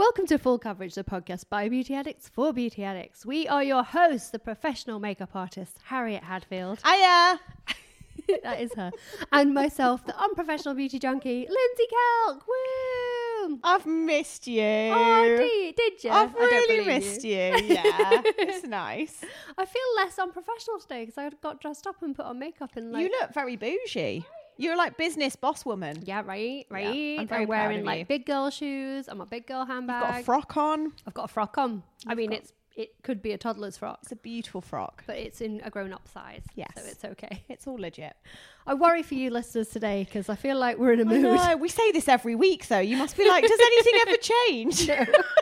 Welcome to Full Coverage, the podcast by Beauty Addicts for Beauty Addicts. We are your hosts, the professional makeup artist, Harriet Hadfield. Hiya. that is her. And myself, the unprofessional beauty junkie, Lindsey Kelk. Woo! I've missed you. Oh, did, did you? I've really missed you. Yeah, it's nice. I feel less unprofessional today because I got dressed up and put on makeup and like. you look very bougie. You're like business boss woman. yeah, right, right. I'm very proud wearing like big girl shoes. I'm a big girl handbag. I've got a frock on. I've got a frock on. I mean, it's it could be a toddler's frock, It's a beautiful frock. but it's in a grown-up size. Yes. so it's okay. It's all legit. I worry for you listeners today because I feel like we're in a mood. know. We say this every week, though. You must be like, does anything ever change?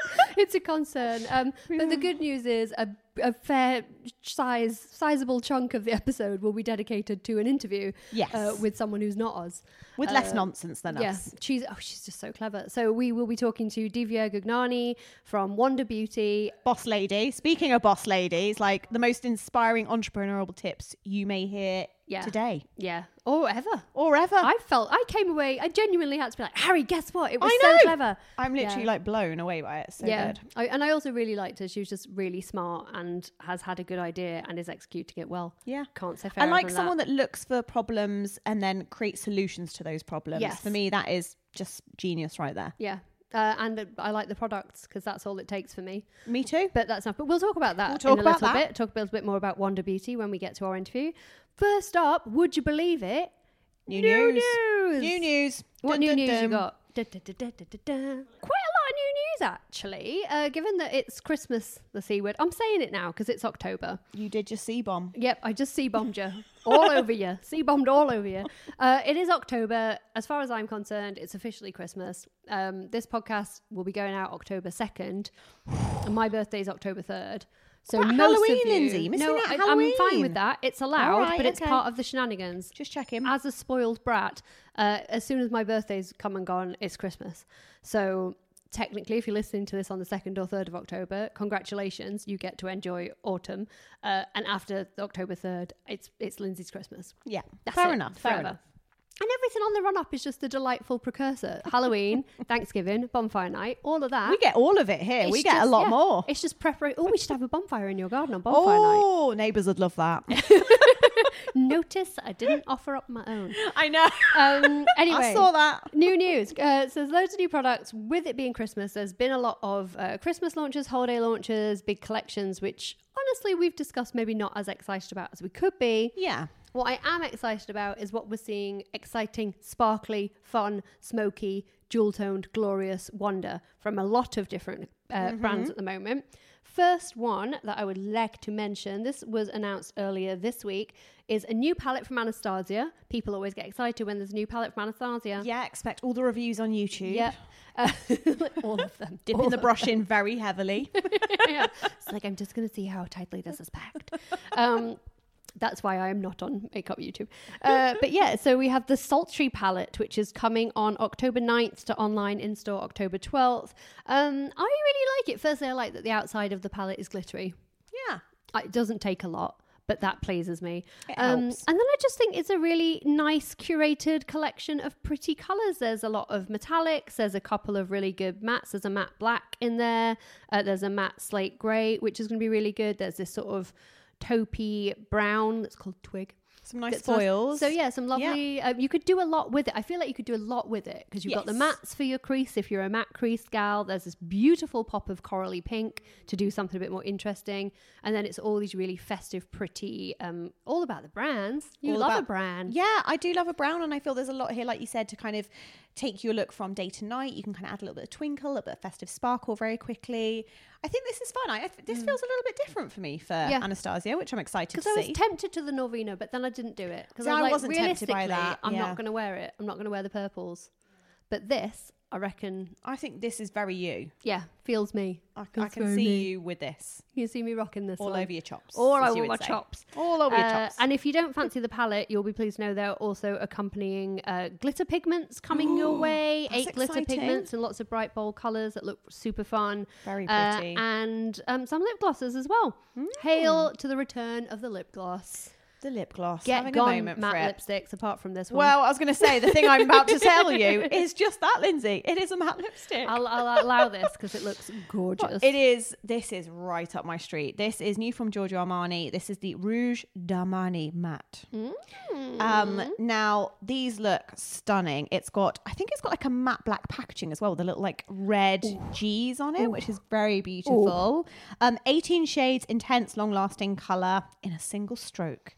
it's a concern. Um, But the good news is a, a fair size, sizable chunk of the episode will be dedicated to an interview Yes. uh, with someone who's not us. With less Uh, nonsense than Yeah, us. she's oh, she's just so clever. So we will be talking to Divya Gugnani from Wander Beauty. Boss lady. Speaking of boss ladies, like the most inspiring entrepreneurial tips you may hear Yeah. today Yeah, or ever. or ever. I felt I came away. I genuinely had to be like, Harry, guess what? It was I so know. clever. I'm literally Yeah. like blown away by it. So yeah, good. I, and I also really liked her. She was just really smart and has had a good idea and is executing it well. Yeah. Can't say I fairer like someone that. that. looks for problems and then creates solutions to those problems. Yes. For me, that is just genius right there. Yeah. Uh, and uh, I like the products because that's all it takes for me. Me too. But that's enough. But we'll talk about that We'll talk in a little that. bit. Talk a little bit more about Wander Beauty when we get to our interview. First up, would you believe it? New New news. news. New news. What Dun, new dun, news you dun. got? Da, da, da, da, da, da, da. Quite a lot of new news, actually. Uh, given that it's Christmas, the C word. I'm saying it now because it's October. You did your C bomb. Yep, I just C bombed you all over you. C bombed all over you. Uh, it is October. As far as I'm concerned, it's officially Christmas. Um, this podcast will be going out October 2nd, and my birthday is October 3rd. So most Halloween, you, Lindsey? Missing no, out I, I'm fine with that. It's allowed, right, but it's part of the shenanigans. Just checking. As a spoiled brat, uh, as soon as my birthday's come and gone, it's Christmas. So technically, if you're listening to this on the second or third of October, congratulations, you get to enjoy autumn. Uh, and after the October third, it's it's Lindsey's Christmas. yeah. That's fair it, enough. Fair forever. enough. And everything on the run up is just a delightful precursor. Halloween, Thanksgiving, bonfire night, all of that. We get all of it here. It's we get a lot yeah, more. It's just preparation. Oh, we should have a bonfire in your garden on bonfire night. Oh, neighbours would love that. Notice I didn't offer up my own. I know. Um, anyway, I saw that. New news. Uh, so there's loads of new products. With it being Christmas, there's been a lot of uh, Christmas launches, holiday launches, big collections, which honestly we've discussed maybe not as excited about as we could be. Yeah. What I am excited about is what we're seeing exciting, sparkly, fun, smoky, jewel toned, glorious wonder from a lot of different uh, Mm-hmm. brands at the moment. First one that I would like to mention, this was announced earlier this week, is a new palette from Anastasia. People always get excited when there's a new palette from Anastasia. Yeah, expect all the reviews on YouTube. Yeah. Uh, all of them. Dipping All the brush in very heavily. yeah. It's like I'm just going to see how tightly this is packed. Um, that's why I am not on makeup YouTube. Uh, but yeah, so we have the Sultry palette, which is coming on October 9th to online in store October 12th. Um, I really like it. Firstly, I like that the outside of the palette is glittery. yeah. It doesn't take a lot. But that pleases me. Um, helps. and then I just think it's a really nice curated collection of pretty colours. There's a lot of metallics. There's a couple of really good mattes. There's a matte black in there. Uh, there's a matte slate grey, which is going to be really good. There's this sort of taupey brown that's called twig. Some nice That's nice. foils. So yeah, some lovely. Uh, you could do a lot with it. I feel like you could do a lot with it because you've got the Yes. mattes for your crease. If you're a matte crease gal, there's this beautiful pop of corally pink to do something a bit more interesting, and then it's all these really festive, pretty. Um, all about the brands. You All love a brand. Yeah, I do love a brown, and I feel there's a lot here, like you said, to kind of take your look from day to night. You can kind of add a little bit of twinkle, a little bit of festive sparkle very quickly. I think this is fun. I, this feels a little bit different for me for Mm. Yeah. Anastasia, which I'm excited to Because I was tempted to the Norvina, but then I didn't do it because See, I was I like, wasn't tempted by that, I'm yeah. not going to wear it. I'm not going to wear the purples. But this, I reckon, I think this is very you. yeah, feels me. I, I can very see me. you with this You can see me rocking this all one. over your chops. Or I as you want my say. chops. All over your Uh, chops. and if you don't fancy the palette, you'll be pleased to know there are also accompanying uh, glitter pigments coming your way. that's Eight glitter exciting. pigments and lots of bright, bold colours that look super fun. Very Uh, pretty. and um, some lip glosses as well. Mm. Hail to the return of the lip gloss. The lip gloss. Get having gone a moment matte for it. lipsticks apart from this one. Well, I was going to say the thing I'm about to tell you is just that, Lindsey. It is a matte lipstick. I'll, I'll allow this because it looks gorgeous. It is. This is right up my street. This is new from Giorgio Armani. This is the Rouge d'Armani matte. Mm. Um, now these look stunning. It's got, I think it's got like a matte black packaging as well, with a little like red G's on it, which is very beautiful. Um, 18 shades, intense, long-lasting color in a single stroke.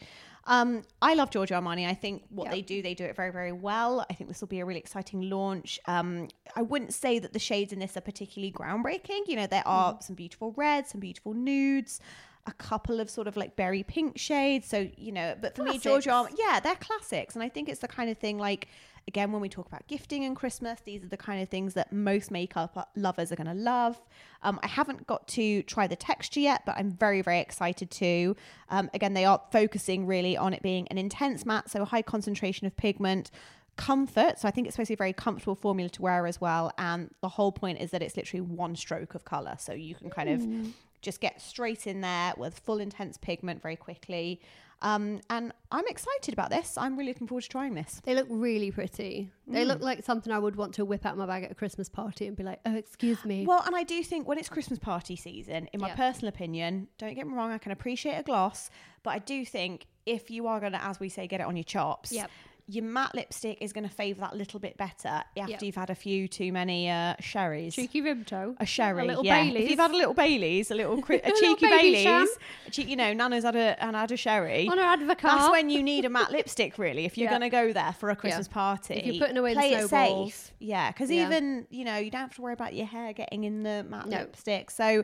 Um, I love Giorgio Armani. I think what Yep. they do, they do it very, very well. I think this will be a really exciting launch. Um, I wouldn't say that the shades in this are particularly groundbreaking. You know, there are some beautiful reds, some beautiful nudes, a couple of sort of like berry pink shades. So, you know, but for me, Giorgio Armani, yeah, they're classics. And I think it's the kind of thing like, again, when we talk about gifting and Christmas, these are the kind of things that most makeup lovers are going to love. Um, I haven't got to try the texture yet, but I'm very, very excited to. Um, again, they are focusing really on it being an intense matte, so a high concentration of pigment. Comfort, so I think it's supposed to be a very comfortable formula to wear as well. And the whole point is that it's literally one stroke of color, so you can kind of just get straight in there with full intense pigment very quickly. Um, and I'm excited about this. I'm really looking forward to trying this. They look really pretty. They Mm. look like something I would want to whip out my bag at a Christmas party and be like, "Oh, excuse me." Well, and I do think when it's Christmas party season, in my Yeah. personal opinion, don't get me wrong, I can appreciate a gloss, but I do think if you are going to, as we say, get it on your chops, Yep. Your matte lipstick is going to favour that little bit better after Yep. you've had a few too many uh, sherries. Cheeky Vimto. A sherry, A little yeah. Baileys. If you've had a little Baileys, a little cri- a A cheeky sham. Baileys, a che- you know, Nana's had a and had a sherry. On her advocaat. That's when you need a matte lipstick, really, if you're Yeah. going to go there for a Christmas party. If you're putting away the play it safe. Yeah, because Yeah. even, you know, you don't have to worry about your hair getting in the matte No. lipstick. So,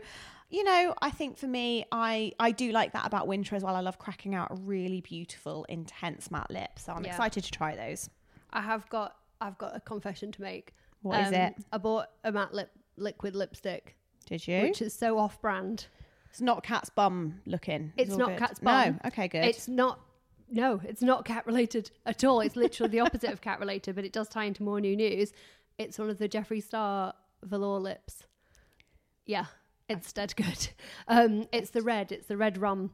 you know, I think for me, I, I do like that about winter as well. I love cracking out a really beautiful, intense matte lip. So I'm Yeah. excited to try those. I have got I've got a confession to make. What is um, it? I bought a matte lip liquid lipstick, Did you? which is so off brand. it's not cat's bum looking. It's all not good. cat's bum. No. Okay, good. It's not no, it's not cat related at all. It's literally the opposite of cat related, but it does tie into more new news. It's one of the Jeffree Star velour lips. Yeah, it's dead good. Um, it's the red. It's the red rum,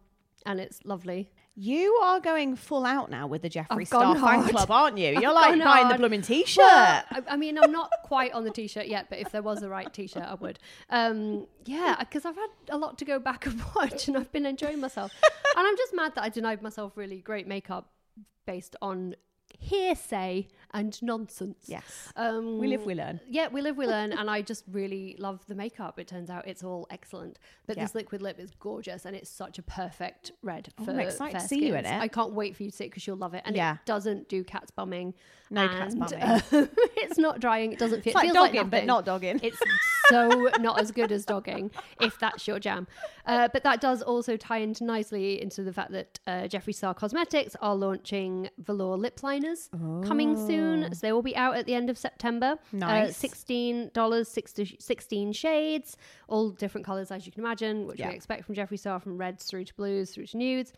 and it's lovely. You are going full out now with the Jeffree I've Star gone fan hard. club, aren't you? You're I've like gone buying the hard. blooming t-shirt. Well, I, I mean, I'm not quite on the t-shirt yet, but if there was the right t-shirt, I would. Um, yeah, because I've had a lot to go back and watch, and I've been enjoying myself. and I'm just mad that I denied myself really great makeup based on hearsay and nonsense. yes. Um, We live, we learn. Yeah, we live, we learn, and I just really love the makeup. It turns out it's all excellent. But Yeah. this liquid lip is gorgeous, and it's such a perfect red Oh, for I'm excited to fair see you in skins. it. I can't wait for you to see it because you'll love it, and Yeah. it doesn't do cat's bumming. No cat's and, bumming. uh, it's not drying. It doesn't feel. It's like feels dogging, like but not dogging. It's so not as good as dogging, if that's your jam. Uh, but that does also tie into nicely into the fact that uh, Jeffree Star Cosmetics are launching velour lip liners coming soon. So they will be out at the end of September. Uh, Nice. $16, 16 shades, all different colours as you can imagine, which Yeah. we expect from Jeffree Star from reds through to blues through to nudes.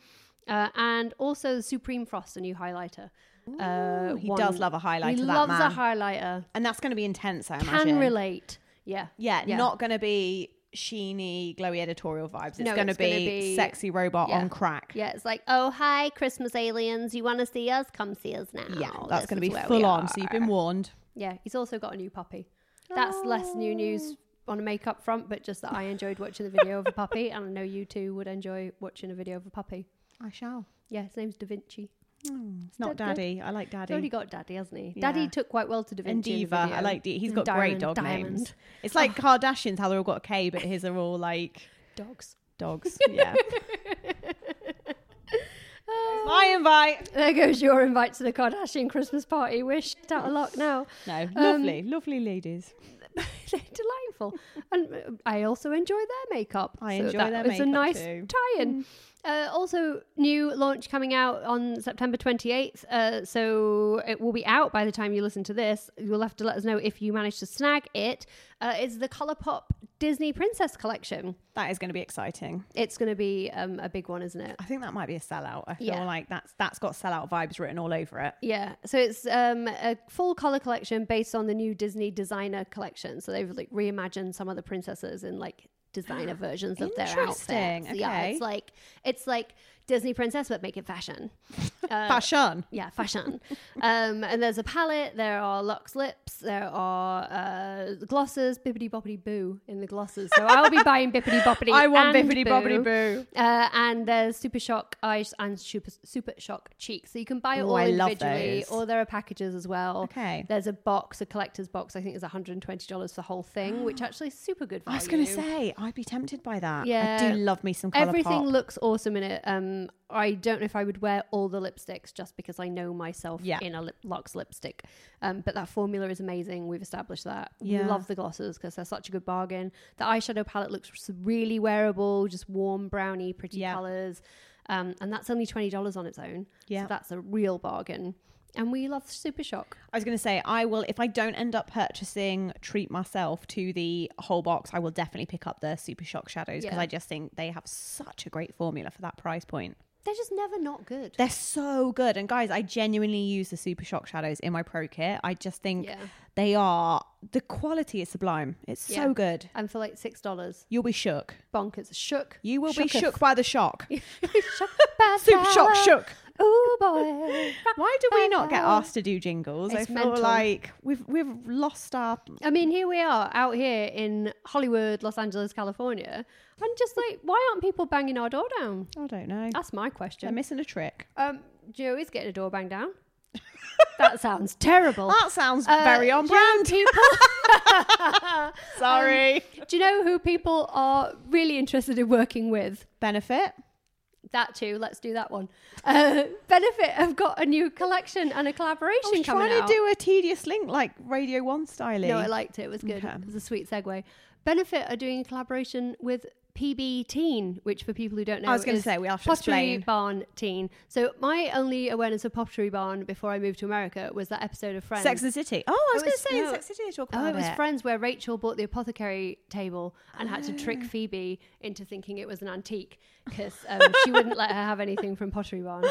Uh, and also the Supreme Frost, a new highlighter. Uh, he one- does love a highlighter, He that loves man. a highlighter. and that's going to be intense, I imagine. Can imagine. relate. Yeah. yeah, Yeah. not going to be sheeny, glowy editorial vibes. It's No, going to be, be- sexy robot yeah. on crack. Yeah, it's like, oh, hi, Christmas aliens. You want to see us? Come see us now. Yeah, that's going to be full on. So you've been warned. Yeah, he's also got a new puppy. That's less new news on a makeup front, but just that I enjoyed watching the video of a puppy, and I know you too would enjoy watching a video of a puppy. I shall. Yeah, his name's Da Vinci. Hmm, it's not Dead good. daddy. I like Daddy. He's already got daddy, hasn't he? Yeah. Daddy took quite well to Da And Vinci. in the Diva. I like D. He's And got great dog Diamond. names. It's like oh. Kardashians, how they're all got a K, but his are all like Dogs. dogs. Yeah. My invite. There goes your invite to the Kardashian Christmas party. We're shit out of luck now. No, um, lovely, lovely ladies. They're delightful. And uh, I also enjoy their makeup. I So enjoy that their was a nice too. tie-in. Mm. Uh, also, new launch coming out on September 28th. Uh, so it will be out by the time you listen to this. You'll have to let us know if you manage to snag it. Uh, it's the Colourpop Disney Princess Collection. That is going to be exciting. It's going to be um, a big one, isn't it? I think that might be a sellout. I feel Yeah. like that's that's got sellout vibes written all over it. Yeah, so it's um, a full color collection based on the new Disney designer collection. So they've like reimagined some of the princesses in like designer versions of their outfits. Interesting, Yeah, okay. it's like it's like Disney princess but make it fashion. Uh, Fashion. Yeah, fashion. um, and there's a palette. There are Lux lips. There are uh, glosses. Bippity boppity boo in the glosses. So I'll be buying bippity boppity. I want bippity boppity boo. Uh, and there's Super Shock eyes and Super Super Shock cheeks. So you can buy it Ooh, all I individually, or there are packages as well. Okay. There's a box, a collector's box. I think is 120 dollars for the whole thing, which actually is super good I was going to say, I'd be tempted by that. Yeah. I do love me some Everything pop. looks awesome in it. Um, I don't know if I would wear all the lipsticks just because I know myself Yeah. in a lip, Lux lipstick. Um, but that formula is amazing. We've established that. Yeah. We love the glosses because they're such a good bargain. The eyeshadow palette looks really wearable, just warm, browny, pretty Yeah. colors. Um, and that's only $20 on its own. Yeah. So that's a real bargain. And we love Super Shock. I was going to say, I will, if I don't end up purchasing Treat myself to the whole box, I will definitely pick up the Super Shock Shadows because Yeah. I just think they have such a great formula for that price point. They're just never not good. They're so good. And guys, I genuinely use the Super Shock Shadows in my Pro Kit. I just think Yeah. they are, the quality is sublime. It's Yeah. so good. And for like $6, You'll be shook. bonkers. Shook. You will be Shooketh. shook by the shock. shook by Super Shock power. shook. Oh boy. Why do we not get asked to do jingles? I feel mental. like we've we've lost our I mean, here we are out here in Hollywood, Los Angeles, California, and just like, why aren't people banging our door down? I don't know. That's my question. They're missing a trick. Um, Joey's getting a door banged down. that sounds terrible. That sounds Uh, very on do you know brand. People, Sorry. do you know who people are really interested in working with? Benefit. That too. Let's do that one. Uh, Benefit have got a new collection and a collaboration I was coming trying out. to do a tedious link like Radio One styling. No, I liked it. It was good. Okay. It was a sweet segue. Benefit are doing a collaboration with PB Teen, which for people who don't know, I was gonna say, we have to Pottery explain. Barn Teen. So my only awareness of Pottery Barn before I moved to America was that episode of Friends. Sex and the City. Oh, I was, It going to say no. Sex and the City Oh, it was it. Friends where Rachel bought the apothecary table and had to trick Ah. Phoebe into thinking it was an antique because um, she wouldn't let her have anything from Pottery Barn.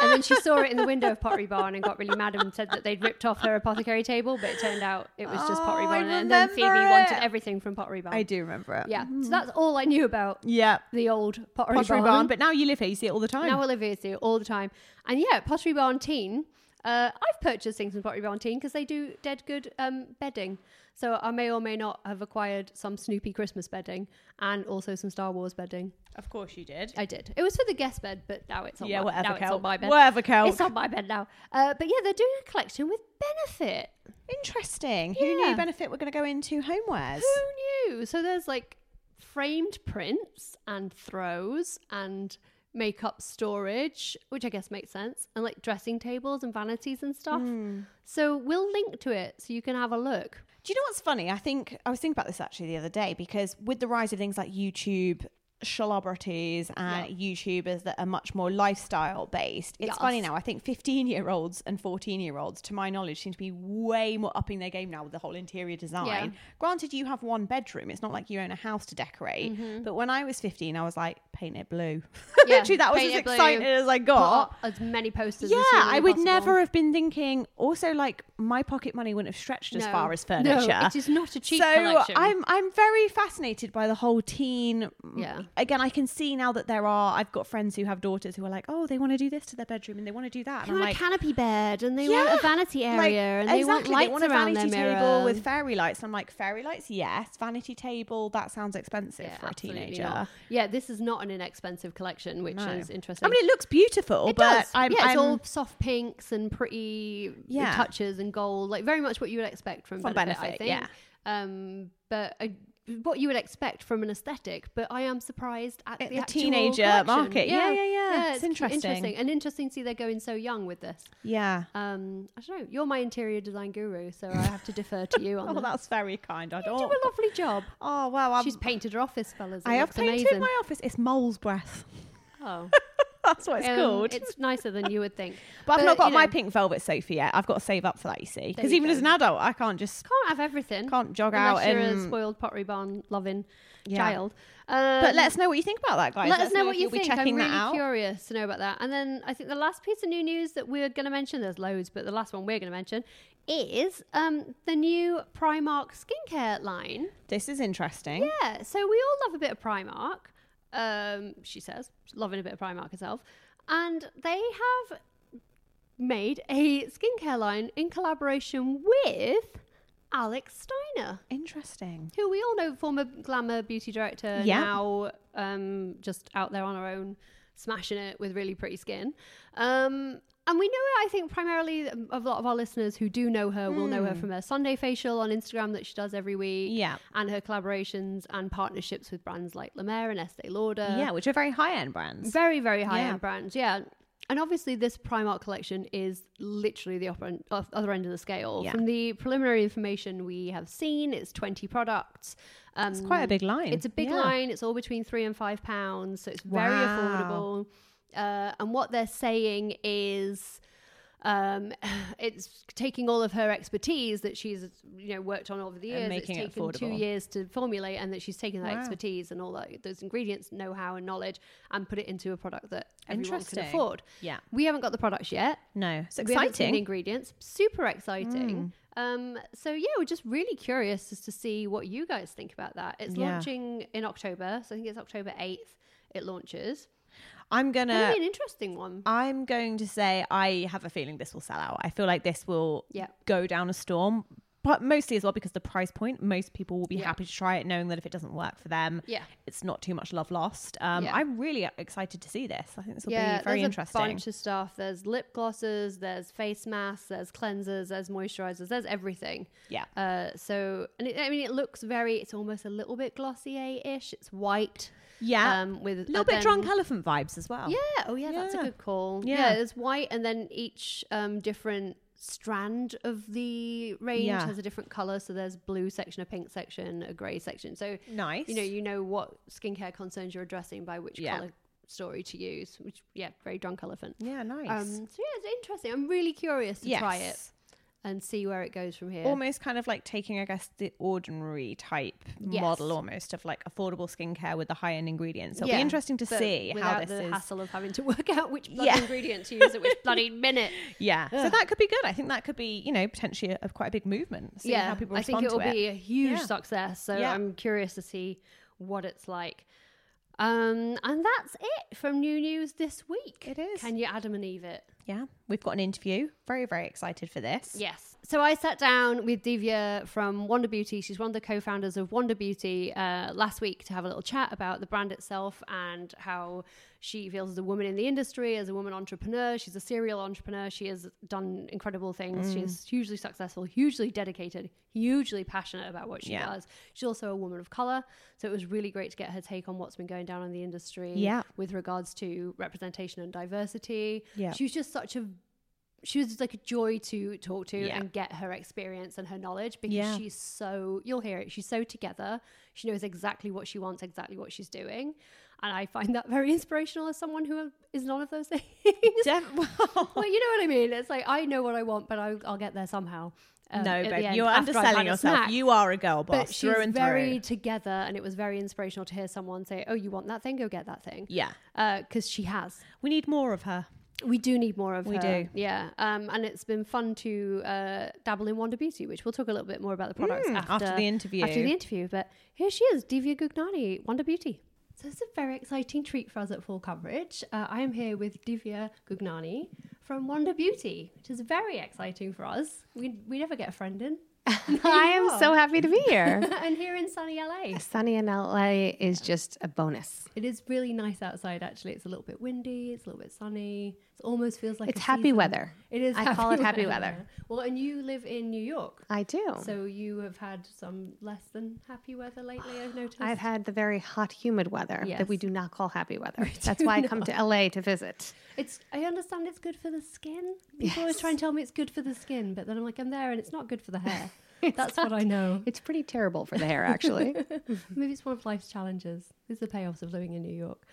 And then she saw it in the window of Pottery Barn and got really mad and said that they'd ripped off her apothecary table, but it turned out it was just Pottery Oh, I Barn. And then Phoebe remember wanted everything from Pottery Barn. I do remember it. Yeah, so that's all I knew about Yeah. the old Pottery, Pottery Barn. Barn. But now you live here, you see it all the time. Now Olivia see it all the time. And yeah, Pottery Barn Teen. Uh, I've purchased things from Pottery Barn Teen because they do dead good um, bedding. So I may or may not have acquired some Snoopy Christmas bedding and also some Star Wars bedding. of course you did. I did. It was for the guest bed, but now it's on yeah, my, whatever, now it's on my bed. Whatever, Kel. It's on my bed now. Uh, but yeah, they're doing a collection with Benefit. Interesting. Who knew Benefit were going to go into homewares? Who knew? So there's like framed prints and throws and makeup storage, which I guess makes sense, and like dressing tables and vanities and stuff. Hmm. So we'll link to it so you can have a look. Do you know what's funny? I think I was thinking about this actually the other day because with the rise of things like YouTube celebrities and YouTubers that are much more lifestyle based, it's Yes. funny now. I think 15 year olds and 14 year olds, to my knowledge, seem to be way more upping their game now with the whole interior design. Yeah. Granted, you have one bedroom, it's not like you own a house to decorate. But when I was 15, I was like, paint it blue. Mm-hmm. Yeah, Literally, that was as it blue, excited as I got. as many posters. Yeah, I would possible. never have been thinking. Also, like my pocket money wouldn't have stretched as far as furniture. No, it is not a cheap so collection. I'm I'm very fascinated by the whole teen. Yeah. Again, I can see now that there are. I've got friends who have daughters who are like, oh, they want to do this to their bedroom and they want to do that. They And I'm want like. a canopy bed and they want a vanity area like, and they exactly, want lights want a around vanity their table mirror. with fairy lights. I'm like, fairy lights, yes. Vanity table, that sounds expensive Yeah, for a teenager. not. Yeah, this is not an inexpensive collection, which No. is interesting. I mean, it looks beautiful, It but does. I'm, yeah, it's I'm all soft pinks and pretty Yeah. touches and gold, like very much what you would expect from, From Benefit, I think. yeah. Um, but I, what you would expect from an aesthetic, but I am surprised at, At the, the teenager collection. market. Yeah, yeah, yeah. It's cu- interesting. interesting, and interesting to see they're going so young with this. yeah. Um, I don't know. You're my interior design guru, so I have to defer to you on Oh, that. that's very kind. I don't. do a lovely job. Oh wow! I'm, She's painted her office, fellas. I have painted amazing. my office. It's mole's breath. Oh, That's what it's Um, called. It's nicer than you would think. but I've not got you my know, pink velvet sofa yet. I've got to save up for that, you see. Because even go. as an adult, I can't just Can't have everything. can't jog out you're and. a spoiled pottery barn loving Yeah. child. Um, but let us know what you think about that, guys. Let us know if what you think. Be checking I'm really that out. curious to know about that. And then I think the last piece of new news that we're going to mention, there's loads, but the last one we're going to mention is um, the new Primark skincare line. This is interesting. Yeah, so we all love a bit of Primark. Um, she says, loving a bit of Primark herself, and they have made a skincare line in collaboration with Alex Steinherr Interesting. who we all know, former glamour beauty director, Yeah. now um, just out there on her own, smashing it with really pretty skin. Um, and we know her, I think, primarily um, a lot of our listeners who do know her will know her from her Sunday facial on Instagram that she does every week. Hmm. Yeah. And her collaborations and partnerships with brands like La Mer and Estee Lauder. yeah, which are very high end brands. Very, very high Yeah. end brands. Yeah. And obviously, this Primark collection is literally the upper other end of the scale. Yeah. From the preliminary information we have seen, it's 20 products. Um, It's quite a big line. It's a big Yeah. line. It's all between three and five pounds. So it's very Wow. affordable. Uh, and what they're saying is um, it's taking all of her expertise that she's you know worked on over the years. it's taken two affordable. years to formulate, and that she's taken that Wow. expertise and all that those ingredients, know-how, and knowledge, and put it into a product that everyone can afford. Yeah. We haven't got the products yet. No, it's We haven't seen the exciting. Mm. ingredients. Super exciting. Um, so yeah, we're just really curious as to see what you guys think about that. It's Yeah. launching in October, so I think it's October eighth. It launches. I'm gonna an interesting one. I'm going to say I have a feeling this will sell out. I feel like this will Yeah. go down a storm, but mostly as well because the price point. Most people will be Yeah. happy to try it, knowing that if it doesn't work for them, Yeah. it's not too much love lost. Um, Yeah. I'm really excited to see this. I think this will yeah, be very there's interesting. a bunch of stuff. There's lip glosses, there's face masks, there's cleansers, there's moisturizers, there's everything. yeah, Uh, so, and it, I mean, it looks very. It's almost a little bit Glossier-ish. It's white. Yeah, Um, with a little bit then- drunk elephant vibes as well. Yeah. Oh, yeah. That's a good call. Yeah. Yeah. There's white, and then each um, different strand of the range Yeah. has a different color. So there's blue section, a pink section, a grey section. So Nice. you know, you know what skincare concerns you're addressing by which Yeah. color story to use. Which, yeah, very drunk elephant. yeah, nice. Um, so yeah, it's interesting. I'm really curious to try it Yes. And see where it goes from here. Almost kind of like taking, I guess, the ordinary type Yes. model almost of like affordable skincare with the high end ingredients. So it'll Yeah, be interesting to but see how this the is. hassle of having to work out which bloody Yeah. ingredient to use at which bloody minute. Yeah. So that could be good. I think that could be, you know, potentially a, quite a big movement. Yeah, how people I think it will to be a huge Yeah. success. So. I'm curious to see what it's like. Um, and that's it from new news this week. It is. Can you Adam and Eve it? Yeah. We've got an interview. Very, very excited for this. Yes. So I sat down with Divya from Wander Beauty. She's one of the co-founders of Wander Beauty uh, last week to have a little chat about the brand itself and how she feels as a woman in the industry, as a woman entrepreneur. She's a serial entrepreneur. She has done incredible things. She's hugely successful, hugely dedicated, hugely passionate about what she Yeah. does. She's also a woman of color, so it was really great to get her take on what's been going down in the industry Yeah. with regards to representation and diversity. Yeah. She was just such a she was like a joy to talk to Yeah. and get her experience and her knowledge because Yeah. she's so you'll hear it she's so together she knows exactly what she wants exactly what she's doing and i find that very inspirational as someone who is none of those things Def- well you know what i mean it's like i know what i want but i'll, I'll get there somehow um, no, babe, you're underselling yourself. You are a girl boss but she's through very through. together and it was very inspirational to hear someone say oh you want that thing go get that thing Yeah. because she has We need more of her. We do need more of We her. do. Yeah. Um, and it's been fun to uh, dabble in Wander Beauty, which we'll talk a little bit more about the products Mm, after, after the interview. After the interview. But here she is, Divya Gugnani, Wander Beauty. So it's a very exciting treat for us at Full Coverage. Uh, I am here with Divya Gugnani from Wander Beauty, which is very exciting for us. We, we never get a friend in. I am so happy to be here. and here in sunny LA. Sunny in LA is just a bonus. It is really nice outside, actually. It's a little bit windy, it's a little bit sunny. It almost feels like It's happy season. weather. It is. I call it happy weather. Well, and you live in New York, I do. so you have had some less than happy weather lately. I've noticed. I've had the very hot, humid weather that we do not call happy weather. That's why I come to LA to visit. It's. I understand it's good for the skin. People always try and tell me it's good for the skin, but then I'm like, I'm there, and it's not good for the hair. That's what I know. It's pretty terrible for the hair, actually. Maybe it's one of life's challenges. These are the payoffs of living in New York.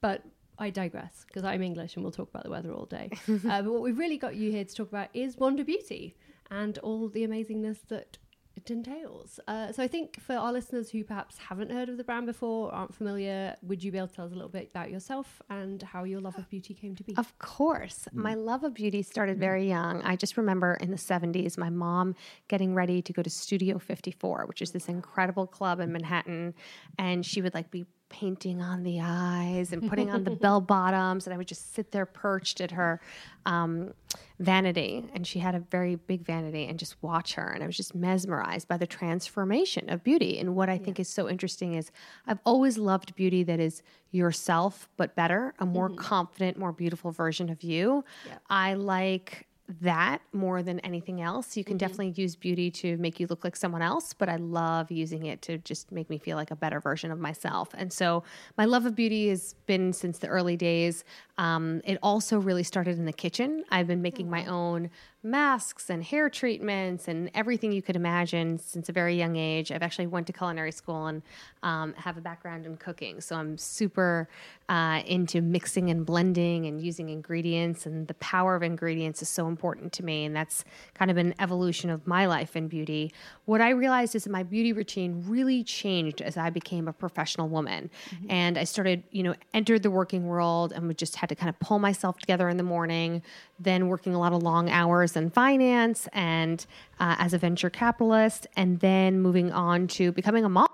But I digress because I'm English and we'll talk about the weather all day. uh, but what we've really got you here to talk about is Wander Beauty and all the amazingness that it entails. Uh, so I think for our listeners who perhaps haven't heard of the brand before, aren't familiar, would you be able to tell us a little bit about yourself and how your love of beauty came to be? Of course. Mm. My love of beauty started very young. I just remember in the 70s, my mom getting ready to go to Studio 54, which is this incredible club in Manhattan. And she would like be painting on the eyes and putting on the bell bottoms. And I would just sit there perched at her um, vanity. And she had a very big vanity and just watch her. And I was just mesmerized by the transformation of beauty. And what I yeah. think is so interesting is I've always loved beauty that is yourself, but better, a more mm-hmm. confident, more beautiful version of you. I like that more than anything else. You can mm-hmm. definitely use beauty to make you look like someone else, but I love using it to just make me feel like a better version of myself. And so my love of beauty has been since the early days. Um, it also really started in the kitchen. I've been making my oh, own masks and hair treatments and everything you could imagine since a very young age. I've actually went to culinary school and um, have a background in cooking, so I'm super uh, into mixing and blending and using ingredients. And the power of ingredients is so important to me, and that's kind of an evolution of my life in beauty. What I realized is that my beauty routine really changed as I became a professional woman, mm-hmm. and I started, you know, entered the working world and just had to kind of pull myself together in the morning. Then working a lot of long hours course in finance and uh, as a venture capitalist, and then moving on to becoming a mom.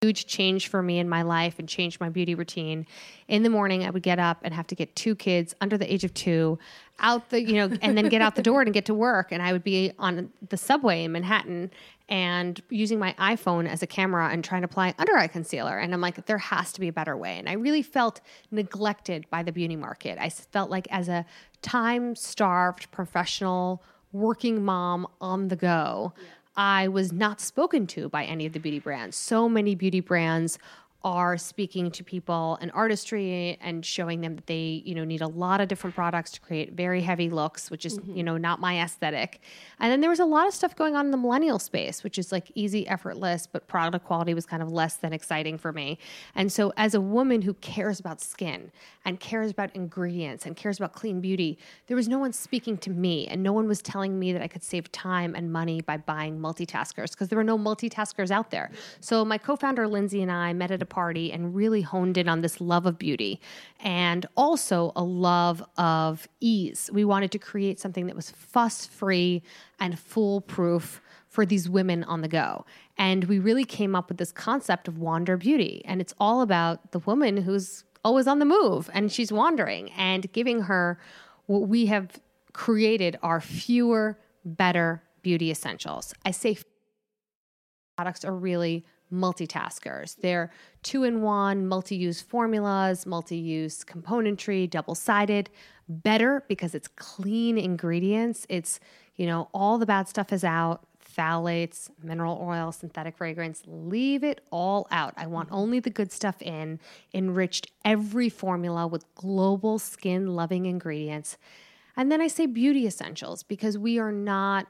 Huge change for me in my life and changed my beauty routine. In the morning, I would get up and have to get two kids under the age of two out the, you know, and then get out the door and get to work. And I would be on the subway in Manhattan and using my iPhone as a camera and trying to apply under eye concealer. And I'm like, there has to be a better way. And I really felt neglected by the beauty market. I felt like as a time starved professional working mom on the go, yeah. I was not spoken to by any of the beauty brands. So many beauty brands are speaking to people and artistry and showing them that they you know need a lot of different products to create very heavy looks which is mm-hmm. you know not my aesthetic. And then there was a lot of stuff going on in the millennial space which is like easy effortless but product quality was kind of less than exciting for me. And so as a woman who cares about skin and cares about ingredients and cares about clean beauty there was no one speaking to me and no one was telling me that i could save time and money by buying multitaskers because there were no multitaskers out there. So my co-founder lindsay and i met at a party and really honed in on this love of beauty and also a love of ease. We wanted to create something that was fuss free and foolproof for these women on the go. And we really came up with this concept of wander beauty. And it's all about the woman who's always on the move and she's wandering and giving her what we have created are fewer, better beauty essentials. I say products are really multitaskers. They're two in one, multi use formulas, multi use componentry, double sided. Better because it's clean ingredients. It's, you know, all the bad stuff is out phthalates, mineral oil, synthetic fragrance. Leave it all out. I want mm-hmm. only the good stuff in. Enriched every formula with global skin loving ingredients. And then I say beauty essentials because we are not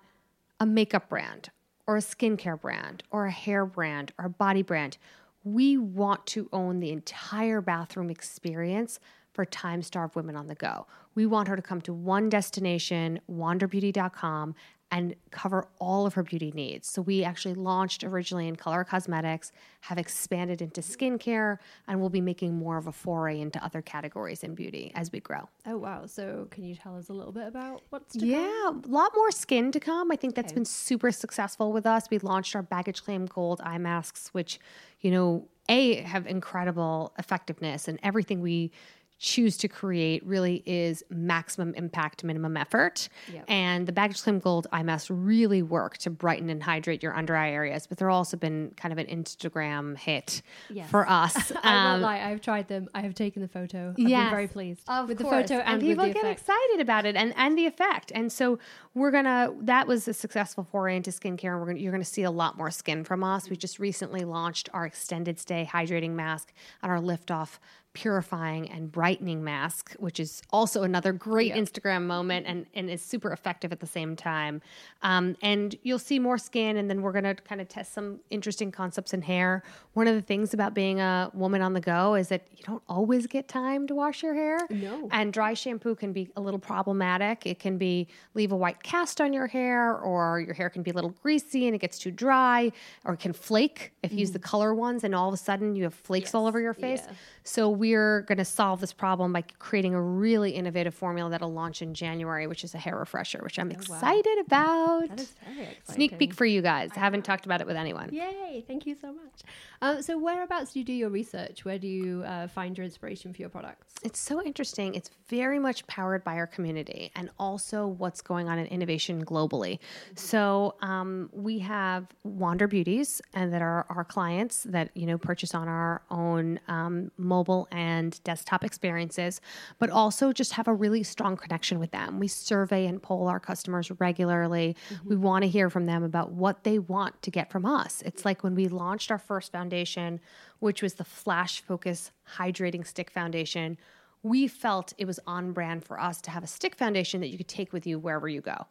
a makeup brand or a skincare brand or a hair brand or a body brand. We want to own the entire bathroom experience for time starved women on the go. We want her to come to one destination, wanderbeauty.com, and cover all of her beauty needs. So we actually launched originally in color cosmetics, have expanded into skincare, and we'll be making more of a foray into other categories in beauty as we grow. Oh wow! So can you tell us a little bit about what's to yeah, come? a lot more skin to come. I think that's okay. been super successful with us. We launched our baggage claim gold eye masks, which you know a have incredible effectiveness and everything we choose to create really is maximum impact, minimum effort. Yep. And the Baggage Claim Gold eye masks really work to brighten and hydrate your under eye areas, but they're also been kind of an Instagram hit yes. for us. I um, won't lie, I've tried them. I have taken the photo. I've yes, been very pleased of with course. the photo and, and people get excited about it and, and the effect. And so we're gonna that was a successful foray into skincare and we're gonna you're gonna see a lot more skin from us. We just recently launched our extended stay hydrating mask and our lift off purifying and brightening mask, which is also another great Instagram moment and, and is super effective at the same time. Um, and you'll see more skin, and then we're going to kind of test some interesting concepts in hair. One of the things about being a woman on the go is that you don't always get time to wash your hair. No. And dry shampoo can be a little problematic. It can be leave a white cast on your hair, or your hair can be a little greasy and it gets too dry, or it can flake if you use the color ones, and all of a sudden you have flakes all over your face. Yeah. So we're going to solve this problem by creating a really innovative formula that'll launch in January, which is a hair refresher, which I'm excited about. That is very exciting. Sneak peek for you guys. I haven't talked about it with anyone. Yay! Thank you so much. Um, so, whereabouts do you do your research? Where do you uh, find your inspiration for your products? It's so interesting. It's very much powered by our community and also what's going on in innovation globally. So um, we have Wander Beauties, and that are our clients that you know purchase on our own um, mobile and desktop experiences, but also just have a really strong connection with them. We survey and poll our customers regularly. We mm-hmm. want to hear from them about what they want to get from us. It's like when we launched our first foundation, which was the Flash Focus Hydrating Stick Foundation we felt it was on brand for us to have a stick foundation that you could take with you wherever you go.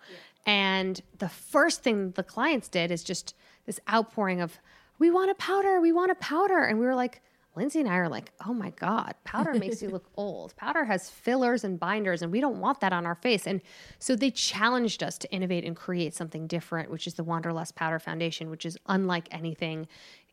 And the first thing the clients did is just this outpouring of, we want a powder, we want a powder. And we were like, Lindsay and I are like, oh my God, powder makes you look old. Powder has fillers and binders, and we don't want that on our face. And so they challenged us to innovate and create something different, which is the Wanderlust Powder Foundation, which is unlike anything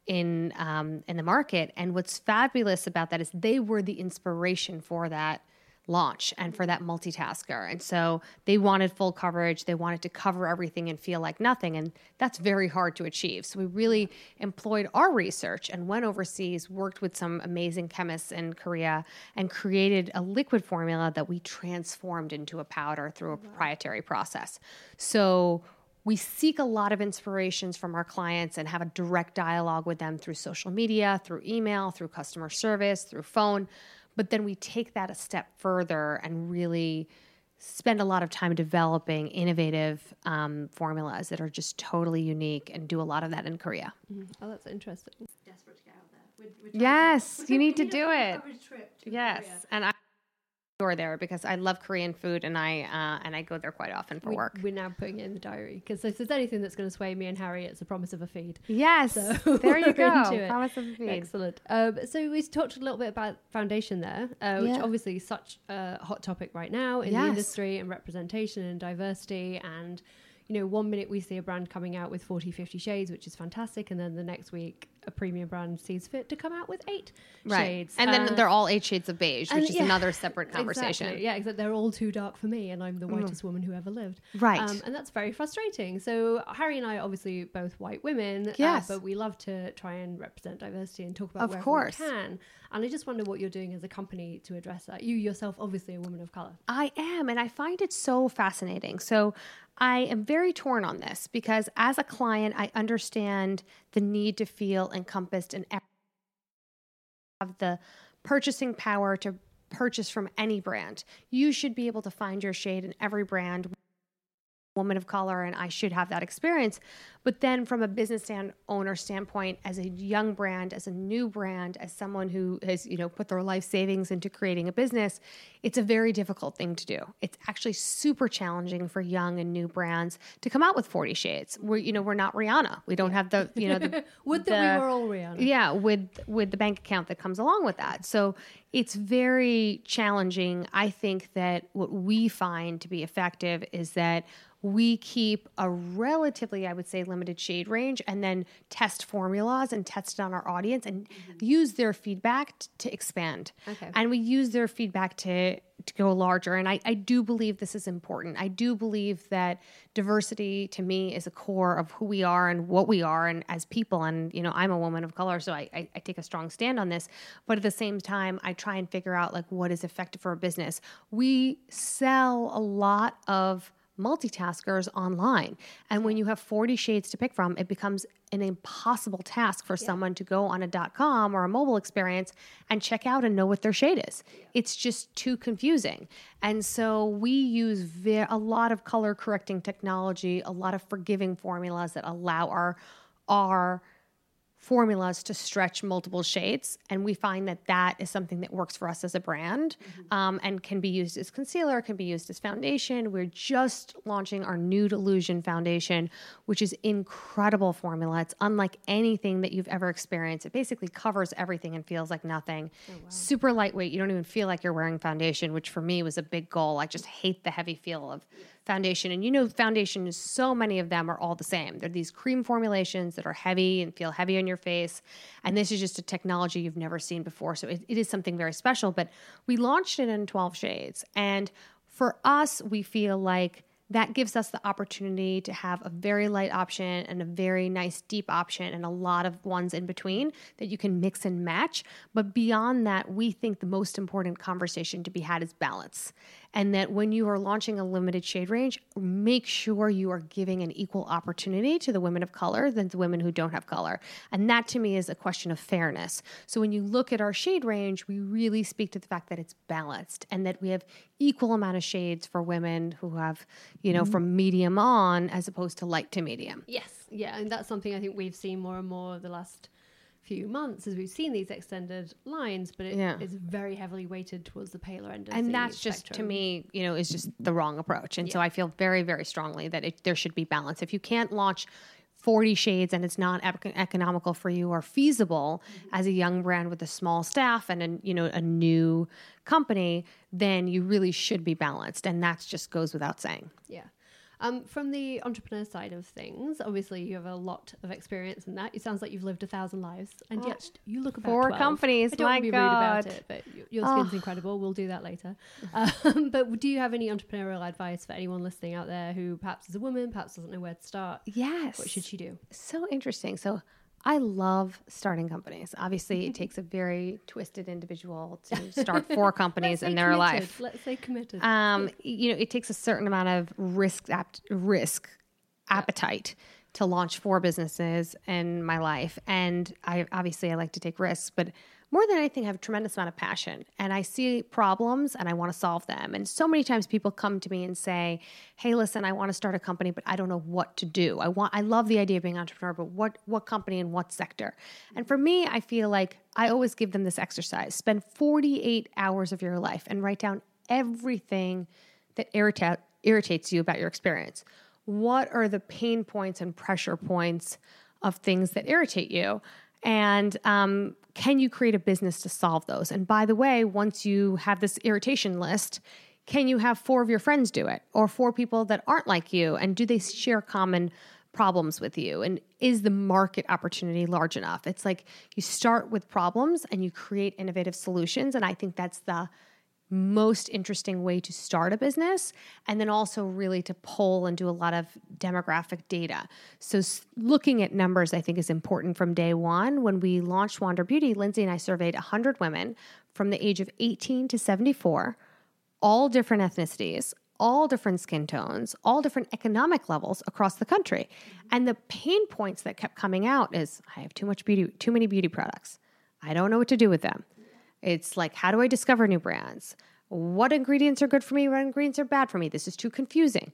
in um, in the market. And what's fabulous about that is they were the inspiration for that launch and for that multitasker. And so they wanted full coverage. They wanted to cover everything and feel like nothing. And that's very hard to achieve. So we really employed our research and went overseas, worked with some amazing chemists in Korea, and created a liquid formula that we transformed into a powder through a proprietary process. So we seek a lot of inspirations from our clients and have a direct dialogue with them through social media, through email, through customer service, through phone. But then we take that a step further and really spend a lot of time developing innovative um, formulas that are just totally unique and do a lot of that in Korea. Oh, that's interesting. Desperate to get out there. Yes, you need to do it. Yes, and I adore there because I love Korean food and I uh, and I go there quite often for We, work. We're now putting it in the diary because if there's anything that's going to sway me and Harry, it's the promise of a feed. Yes, So there you go. Promise of a feed. Excellent. Um, so we talked a little bit about foundation there, uh, which Yeah. obviously is such a hot topic right now in the industry and representation and diversity. And, you know, one minute we see a brand coming out with 40, 50 shades, which is fantastic. And then the next week, a premium brand sees fit to come out with eight Right, shades. and then Uh, they're all eight shades of beige, which is yeah, another separate conversation. Mm. Exactly. Yeah, except they're all too dark for me, and I'm the whitest woman who ever lived. Right. Um, and that's very frustrating. So Harry and I are obviously both white women, uh, Yes. but we love to try and represent diversity and talk about Of course. we can. And I just wonder what you're doing as a company to address that. You yourself, obviously, a woman of color. I am, and I find it so fascinating. So I am very torn on this because as a client, I understand the need to feel encompassed and have the purchasing power to purchase from any brand. You should be able to find your shade in every brand. Woman of color, and I should have that experience. But then, from a business stand owner standpoint, as a young brand, as a new brand, as someone who has you know put their life savings into creating a business, it's a very difficult thing to do. It's actually super challenging for young and new brands to come out with forty shades. We're you know we're not Rihanna. We don't have the you know the, that we the- were all Rihanna? yeah, with with the bank account that comes along with that. So it's very challenging. I think that what we find to be effective is that we keep a relatively, I would say, limited shade range and then test formulas and test it on our audience and mm-hmm. use their feedback t- to expand. Okay. And we use their feedback to to go larger. And I, I do believe this is important. I do believe that diversity to me is a core of who we are and what we are and as people. And, you know, I'm a woman of color, so I, I, I take a strong stand on this. But at the same time, I try and figure out like what is effective for a business. We sell a lot of multitaskers online. And when you have 40 shades to pick from, it becomes an impossible task for someone to go on a .com or a mobile experience and check out and know what their shade is. It's just too confusing. And so we use ve- a lot of color correcting technology, a lot of forgiving formulas that allow our our formulas to stretch multiple shades. And we find that that is something that works for us as a brand um, and can be used as concealer, can be used as foundation. We're just launching our Nude Illusion foundation, which is incredible formula. It's unlike anything that you've ever experienced. It basically covers everything and feels like nothing. Super lightweight. You don't even feel like you're wearing foundation, which for me was a big goal. I just hate the heavy feel of foundation. And you know, foundation is so many of them are all the same. They're these cream formulations that are heavy and feel heavy on your face. And this is just a technology you've never seen before. So it, it is something very special. But we launched it in 12 shades. And for us, we feel like that gives us the opportunity to have a very light option and a very nice deep option and a lot of ones in between that you can mix and match. But beyond that, we think the most important conversation to be had is balance. And that when you are launching a limited shade range, make sure you are giving an equal opportunity to the women of color than the women who don't have color. And that to me is a question of fairness. So when you look at our shade range, we really speak to the fact that it's balanced and that we have equal amount of shades for women who have, you know, from medium on as opposed to light to medium. Yes, yeah, and that's something I think we've seen more and more the last few months as we've seen these extended lines, but it Yeah. is very heavily weighted towards the paler end of and that's just to me you know is just the wrong approach. And so i feel very very strongly that it, there should be balance. If you can't launch 40 shades and it's not ec- economical for you or feasible mm-hmm. as a young brand with a small staff and a, you know a new company then you really should be balanced. And that just goes without saying. Yeah. Um, from the entrepreneur side of things, obviously you have a lot of experience in that. It sounds like you've lived a thousand lives, and yet you look about Four 12. companies, I don't want to be rude about it, but your skin's incredible. We'll do that later. Um, but do you have any entrepreneurial advice for anyone listening out there who perhaps is a woman, perhaps doesn't know where to start? yes What should she do? so interesting so I love starting companies. Obviously, it takes a very twisted individual to start four companies in their committed. life. Let's say committed. um, you know, it takes a certain amount of risk apt, risk appetite to launch four businesses in my life, and I obviously I like to take risks, but more than anything, I have a tremendous amount of passion, and I see problems and I want to solve them. And so many times people come to me and say, "Hey, listen, I want to start a company, but I don't know what to do. I want, I love the idea of being an entrepreneur, but what what company and what sector?" And for me, I feel like I always give them this exercise: spend 48 hours of your life and write down everything that irrita- irritates you about your experience. What are the pain points and pressure points of things that irritate you? And um, can you create a business to solve those? And by the way, once you have this irritation list, can you have four of your friends do it or four people that aren't like you? And do they share common problems with you? And is the market opportunity large enough? It's like you start with problems and you create innovative solutions. And I think that's the most interesting way to start a business and then also really to poll and do a lot of demographic data. So looking at numbers i think is important from day one. When we launched wander beauty lindsay and i surveyed 100 women from the age of 18 to 74 all different ethnicities all different skin tones all different economic levels across the country. And the pain points that kept coming out is i have too much beauty too many beauty products. I don't know what to do with them it's like, how do I discover new brands? What ingredients are good for me? What ingredients are bad for me? This is too confusing.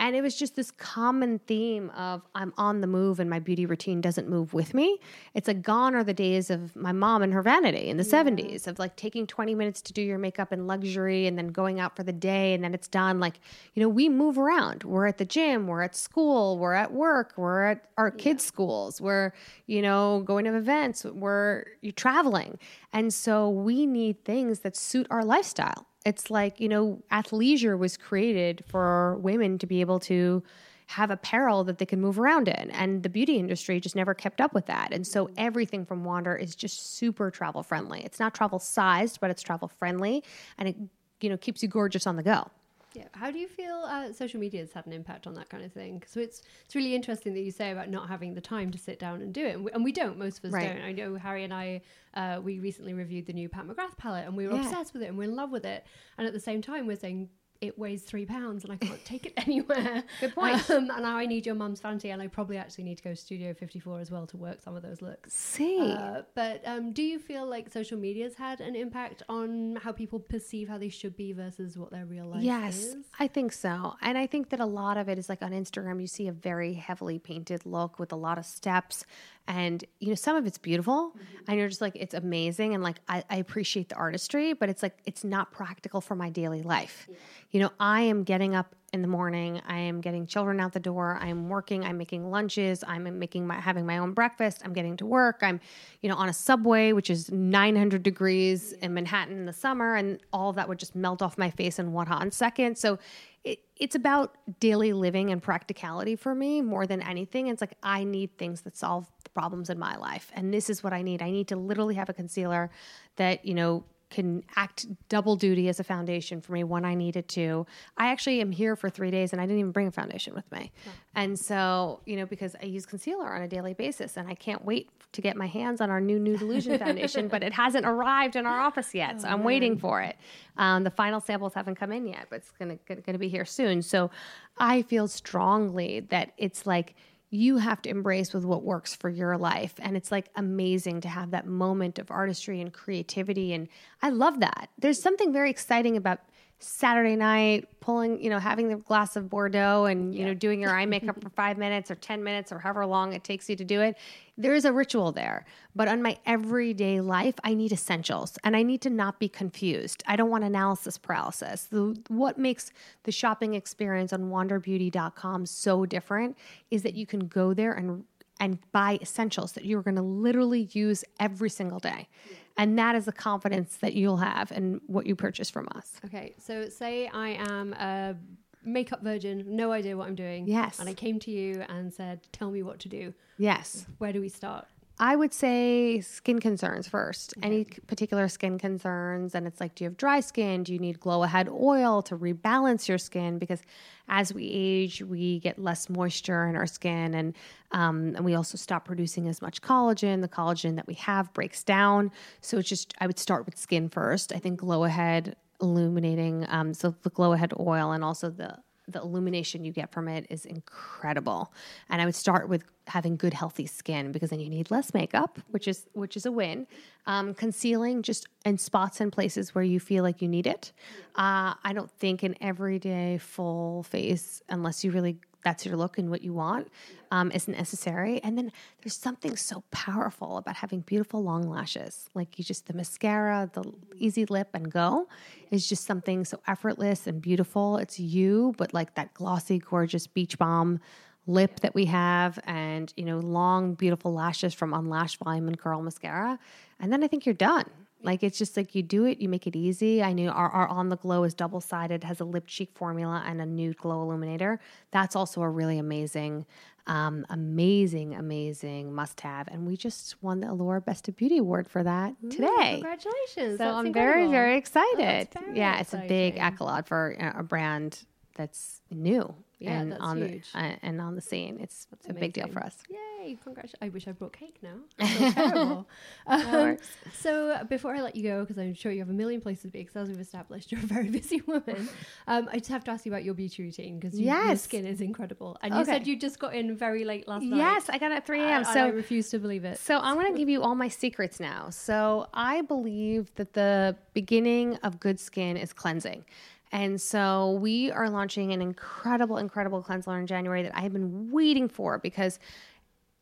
And it was just this common theme of I'm on the move and my beauty routine doesn't move with me. It's like gone are the days of my mom and her vanity in the 70s of like taking 20 minutes to do your makeup in luxury and then going out for the day and then it's done. Like, you know, we move around. We're at the gym, we're at school, we're at work, we're at our kids' schools, we're, you know, going to events, we're you traveling. And so we need things that suit our lifestyle. It's like, you know, athleisure was created for women to be able to have apparel that they can move around in. And the beauty industry just never kept up with that. And so everything from Wander is just super travel friendly. It's not travel sized, but it's travel friendly and it, you know, keeps you gorgeous on the go. Yeah. How do you feel uh, social media has had an impact on that kind of thing? So it's it's really interesting that you say about not having the time to sit down and do it, and we, and we don't. Most of us Right. don't. I know Harry and I. Uh, we recently reviewed the new Pat McGrath palette, and we were Yeah. obsessed with it, and we're in love with it. And at the same time, we're saying it weighs three pounds, and I can't take it anywhere. Good point. Um, and now I need your mum's fancy, and I probably actually need to go to Studio 54 as well to work some of those looks. See. Uh, but um, do you feel like social media's had an impact on how people perceive how they should be versus what their real life Yes, is? Yes, I think so. And I think that a lot of it is like on Instagram, you see a very heavily painted look with a lot of steps. And, you know, some of it's beautiful mm-hmm. and you're just like, it's amazing. And like, I, I appreciate the artistry, but it's like, it's not practical for my daily life. You know, I am getting up in the morning. I am getting children out the door. I'm working. I'm making lunches. I'm making my having my own breakfast. I'm getting to work. I'm, you know, on a subway, which is 900 degrees in Manhattan in the summer, and all of that would just melt off my face in one hot second. So, it, it's about daily living and practicality for me more than anything. It's like I need things that solve the problems in my life, and this is what I need. I need to literally have a concealer that you know can act double duty as a foundation for me when I needed to. I actually am here for three days and I didn't even bring a foundation with me. And so, you know, because I use concealer on a daily basis and I can't wait to get my hands on our new Nude Illusion foundation, but it hasn't arrived in our office yet. Oh, so I'm man. waiting for it. Um, the final samples haven't come in yet, but it's going to be here soon. So I feel strongly that it's like, you have to embrace with what works for your life. And it's like amazing to have that moment of artistry and creativity. And i love that. There's something very exciting about Saturday night, pulling, you know, having the glass of Bordeaux and, you yeah. know, doing your eye makeup for five minutes or 10 minutes or however long it takes you to do it. There is a ritual there. But on my everyday life, I need essentials and I need to not be confused. I don't want analysis paralysis. The, what makes the shopping experience on wanderbeauty.com so different is that you can go there and and buy essentials that you're going to literally use every single day. Yeah. And that is the confidence that you'll have in what you purchase from us. Okay. So say I am a makeup virgin, no idea what I'm doing. Yes. And I came to you and said, tell me what to do. Yes. Where do we start? I would say skin concerns first. Okay. Any particular skin concerns? And it's like, do you have dry skin? Do you need glow ahead oil to rebalance your skin? Because as we age, we get less moisture in our skin, and um, and we also stop producing as much collagen. The collagen that we have breaks down. So it's just I would start with skin first. I think glow ahead illuminating um, so the glow ahead oil and also the the illumination you get from it is incredible. And I would start with having good healthy skin because then you need less makeup, which is which is a win. Um, concealing just in spots and places where you feel like you need it. Uh, I don't think an everyday full face, unless you really that's your look and what you want um, is necessary. And then there's something so powerful about having beautiful long lashes. Like you just, the mascara, the easy lip and go is just something so effortless and beautiful. It's you, but like that glossy, gorgeous beach balm lip that we have and, you know, long, beautiful lashes from Unlash Volume and Curl Mascara. And then I think you're done. Like it's just like you do it, you make it easy. I knew our, our On the Glow is double sided, has a lip cheek formula and a nude glow illuminator. That's also a really amazing, um, amazing, amazing must have. And we just won the Allure Best of Beauty Award for that Ooh, today. Congratulations. So That's I'm incredible. very, very excited. Oh, very yeah, exciting. it's a big accolade for a brand that's new yeah, and on huge. the uh, and on the scene. It's, it's a big deal for us. Yay! Congratulations! I wish I brought cake now. So terrible. um, so before I let you go, because I'm sure you have a million places to be, because as we've established, you're a very busy woman. Um, I just have to ask you about your beauty routine because yes. your skin is incredible. And you said you just got in very late last night. Yes, I got at 3 a.m. So I refuse to believe it. So I'm going to give you all my secrets now. So I believe that the beginning of good skin is cleansing. And so we are launching an incredible, incredible cleanser in January that I have been waiting for because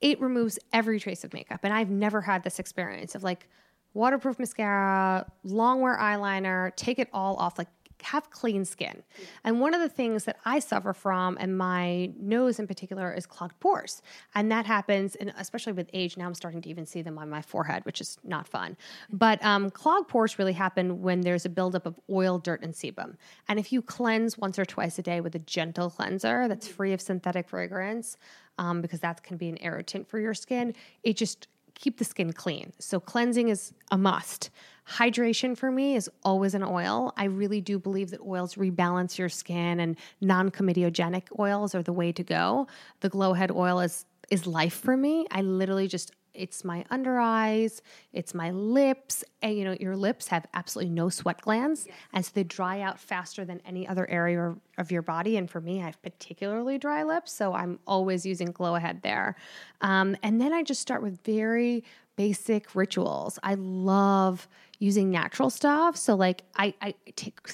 it removes every trace of makeup. And I've never had this experience of like waterproof mascara, long wear eyeliner, take it all off. Like have clean skin. And one of the things that I suffer from, and my nose in particular, is clogged pores. And that happens, and especially with age. Now I'm starting to even see them on my forehead, which is not fun. But um, clogged pores really happen when there's a buildup of oil, dirt, and sebum. And if you cleanse once or twice a day with a gentle cleanser that's free of synthetic fragrance, um, because that can be an irritant for your skin, it just keep the skin clean. So cleansing is a must. Hydration for me is always an oil. I really do believe that oils rebalance your skin and non-comedogenic oils are the way to go. The glow head oil is is life for me. I literally just it's my under eyes, it's my lips. And you know, your lips have absolutely no sweat glands, yes. and so they dry out faster than any other area of your body. And for me, I have particularly dry lips, so I'm always using Glow Ahead there. Um, and then I just start with very basic rituals. I love using natural stuff. So like I, I take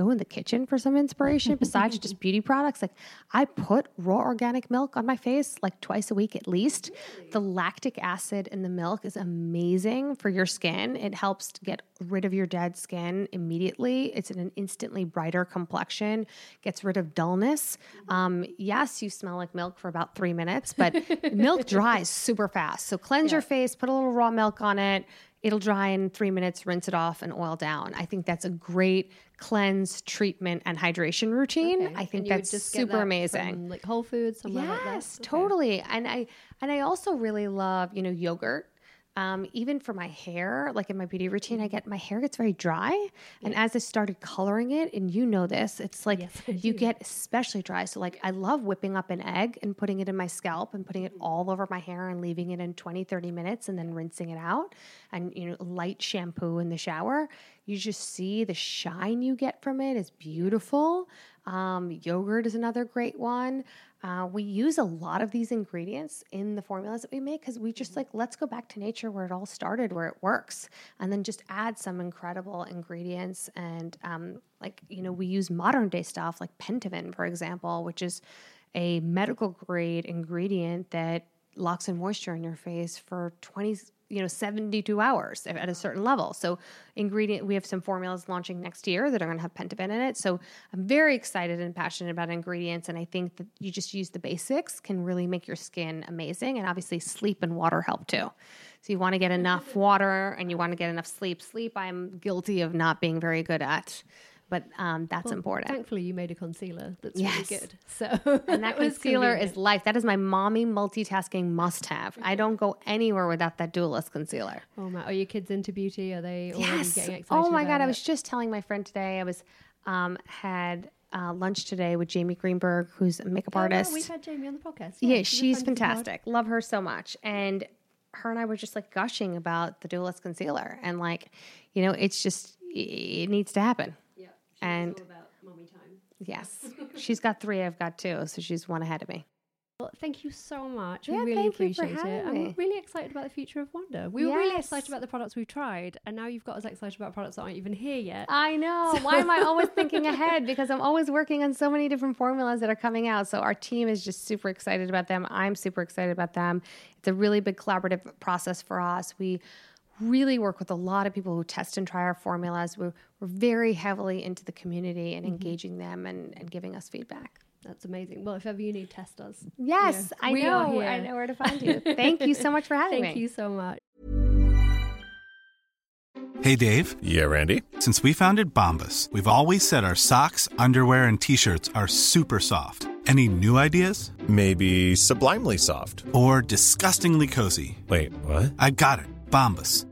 go in the kitchen for some inspiration besides just beauty products. Like I put raw organic milk on my face like twice a week at least. The lactic acid in the milk is amazing for your skin. It helps to get rid of your dead skin immediately. It's an instantly brighter complexion, gets rid of dullness. Um, yes, you smell like milk for about three minutes, but milk dries super fast. So cleanse your face, put a little raw milk on it. It'll dry in three minutes, rinse it off, and oil down. I think that's a great cleanse, treatment, and hydration routine. Okay. I think And you would that's just super that amazing. from, like Whole Foods, somewhere like that. Yes, Okay. totally. And I and I also really love, you know, yogurt. Um, even for my hair, like in my beauty routine, I get my hair gets very dry. And as I started coloring it, and you know this, it's like Yes, you get especially dry. So like I love whipping up an egg and putting it in my scalp and putting it all over my hair and leaving it in 20, 30 minutes and then rinsing it out. And you know, light shampoo in the shower. You just see the shine you get from it is beautiful. Um, yogurt is another great one. Uh, we use a lot of these ingredients in the formulas that we make because we just like let's go back to nature where it all started, where it works, and then just add some incredible ingredients. And um, like you know, we use modern day stuff like Pentavitin, for example, which is a medical grade ingredient that locks in moisture in your face for 20 you know 72 hours at a certain level. So ingredient we have some formulas launching next year that are going to have Pentavitin in it. So i'm very excited and passionate about ingredients and i think that you just use the basics can really make your skin amazing and obviously sleep and water help too. So you want to get enough water and you want to get enough sleep. Sleep i'm guilty of not being very good at but um, that's Well, important Thankfully, you made a concealer that's Yes. really good. So and that concealer convenient. is life. That is my mommy multitasking must have. I don't go anywhere without that dualist concealer. Oh my! Are your kids into beauty? Are they already Yes. getting excited? Oh my god! about I was just telling my friend today. I was um, had uh, lunch today with Jamie Greenberg, who's a makeup Oh, artist. We've had Jamie on the podcast. yeah, a she's friend of the pod. fantastic. Love her so much. And her and I were just like gushing about the Dualist concealer, and like, you know, it's just it needs to happen. And- all about mommy time. Yes, she's got three. I've got two, so she's one ahead of me. Well, thank you so much. Yeah, we really thank you for appreciate it. And we're really excited about the future of Wander. We were really excited about the products we've tried, and now you've got us excited about products that aren't even here yet. I know. Why am I always thinking ahead? Because I'm always working on so many different formulas that are coming out. So our team is just super excited about them. I'm super excited about them. It's a really big collaborative process for us. We really work with a lot of people who test and try our formulas. We're, we're very heavily into the community and mm-hmm. engaging them and, and giving us feedback. That's amazing. Well, if ever you need test us, Yes, I we are know. I know where to find you. Thank you so much for having thank me. Thank you so much. Hey Dave, Yeah, Randy. since we founded Bombas, we've always said our socks, underwear, and t shirts are super soft. Any new ideas? Maybe sublimely soft. Or disgustingly cozy? Wait, what? I got it. Bombas.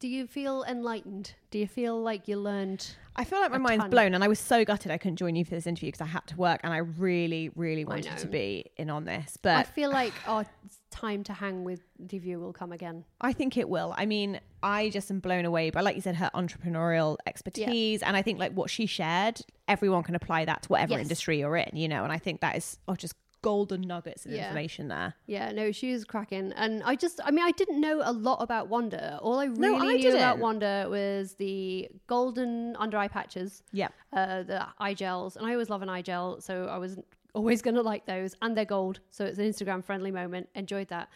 Do you feel enlightened? Do you feel like you learned? I feel like my mind's ton. blown, and I was so gutted I couldn't join you for this interview because I had to work, and I really, really wanted to be in on this. But I feel like our time to hang with Divya will come again. I think it will. I mean, I just am blown away by, like you said, her entrepreneurial expertise, and I think like what she shared, everyone can apply that to whatever Yes. industry you're in, you know. And I think that is oh, just golden nuggets of Yeah. information there. Yeah, no, she was cracking. And I just, I mean, I didn't know a lot about Wander. All I really No, I knew about didn't. Wander was the golden under eye patches, Yeah. uh, the eye gels. And I always love an eye gel. So I was always going to like those. And they're gold. So it's an Instagram friendly moment. Enjoyed that.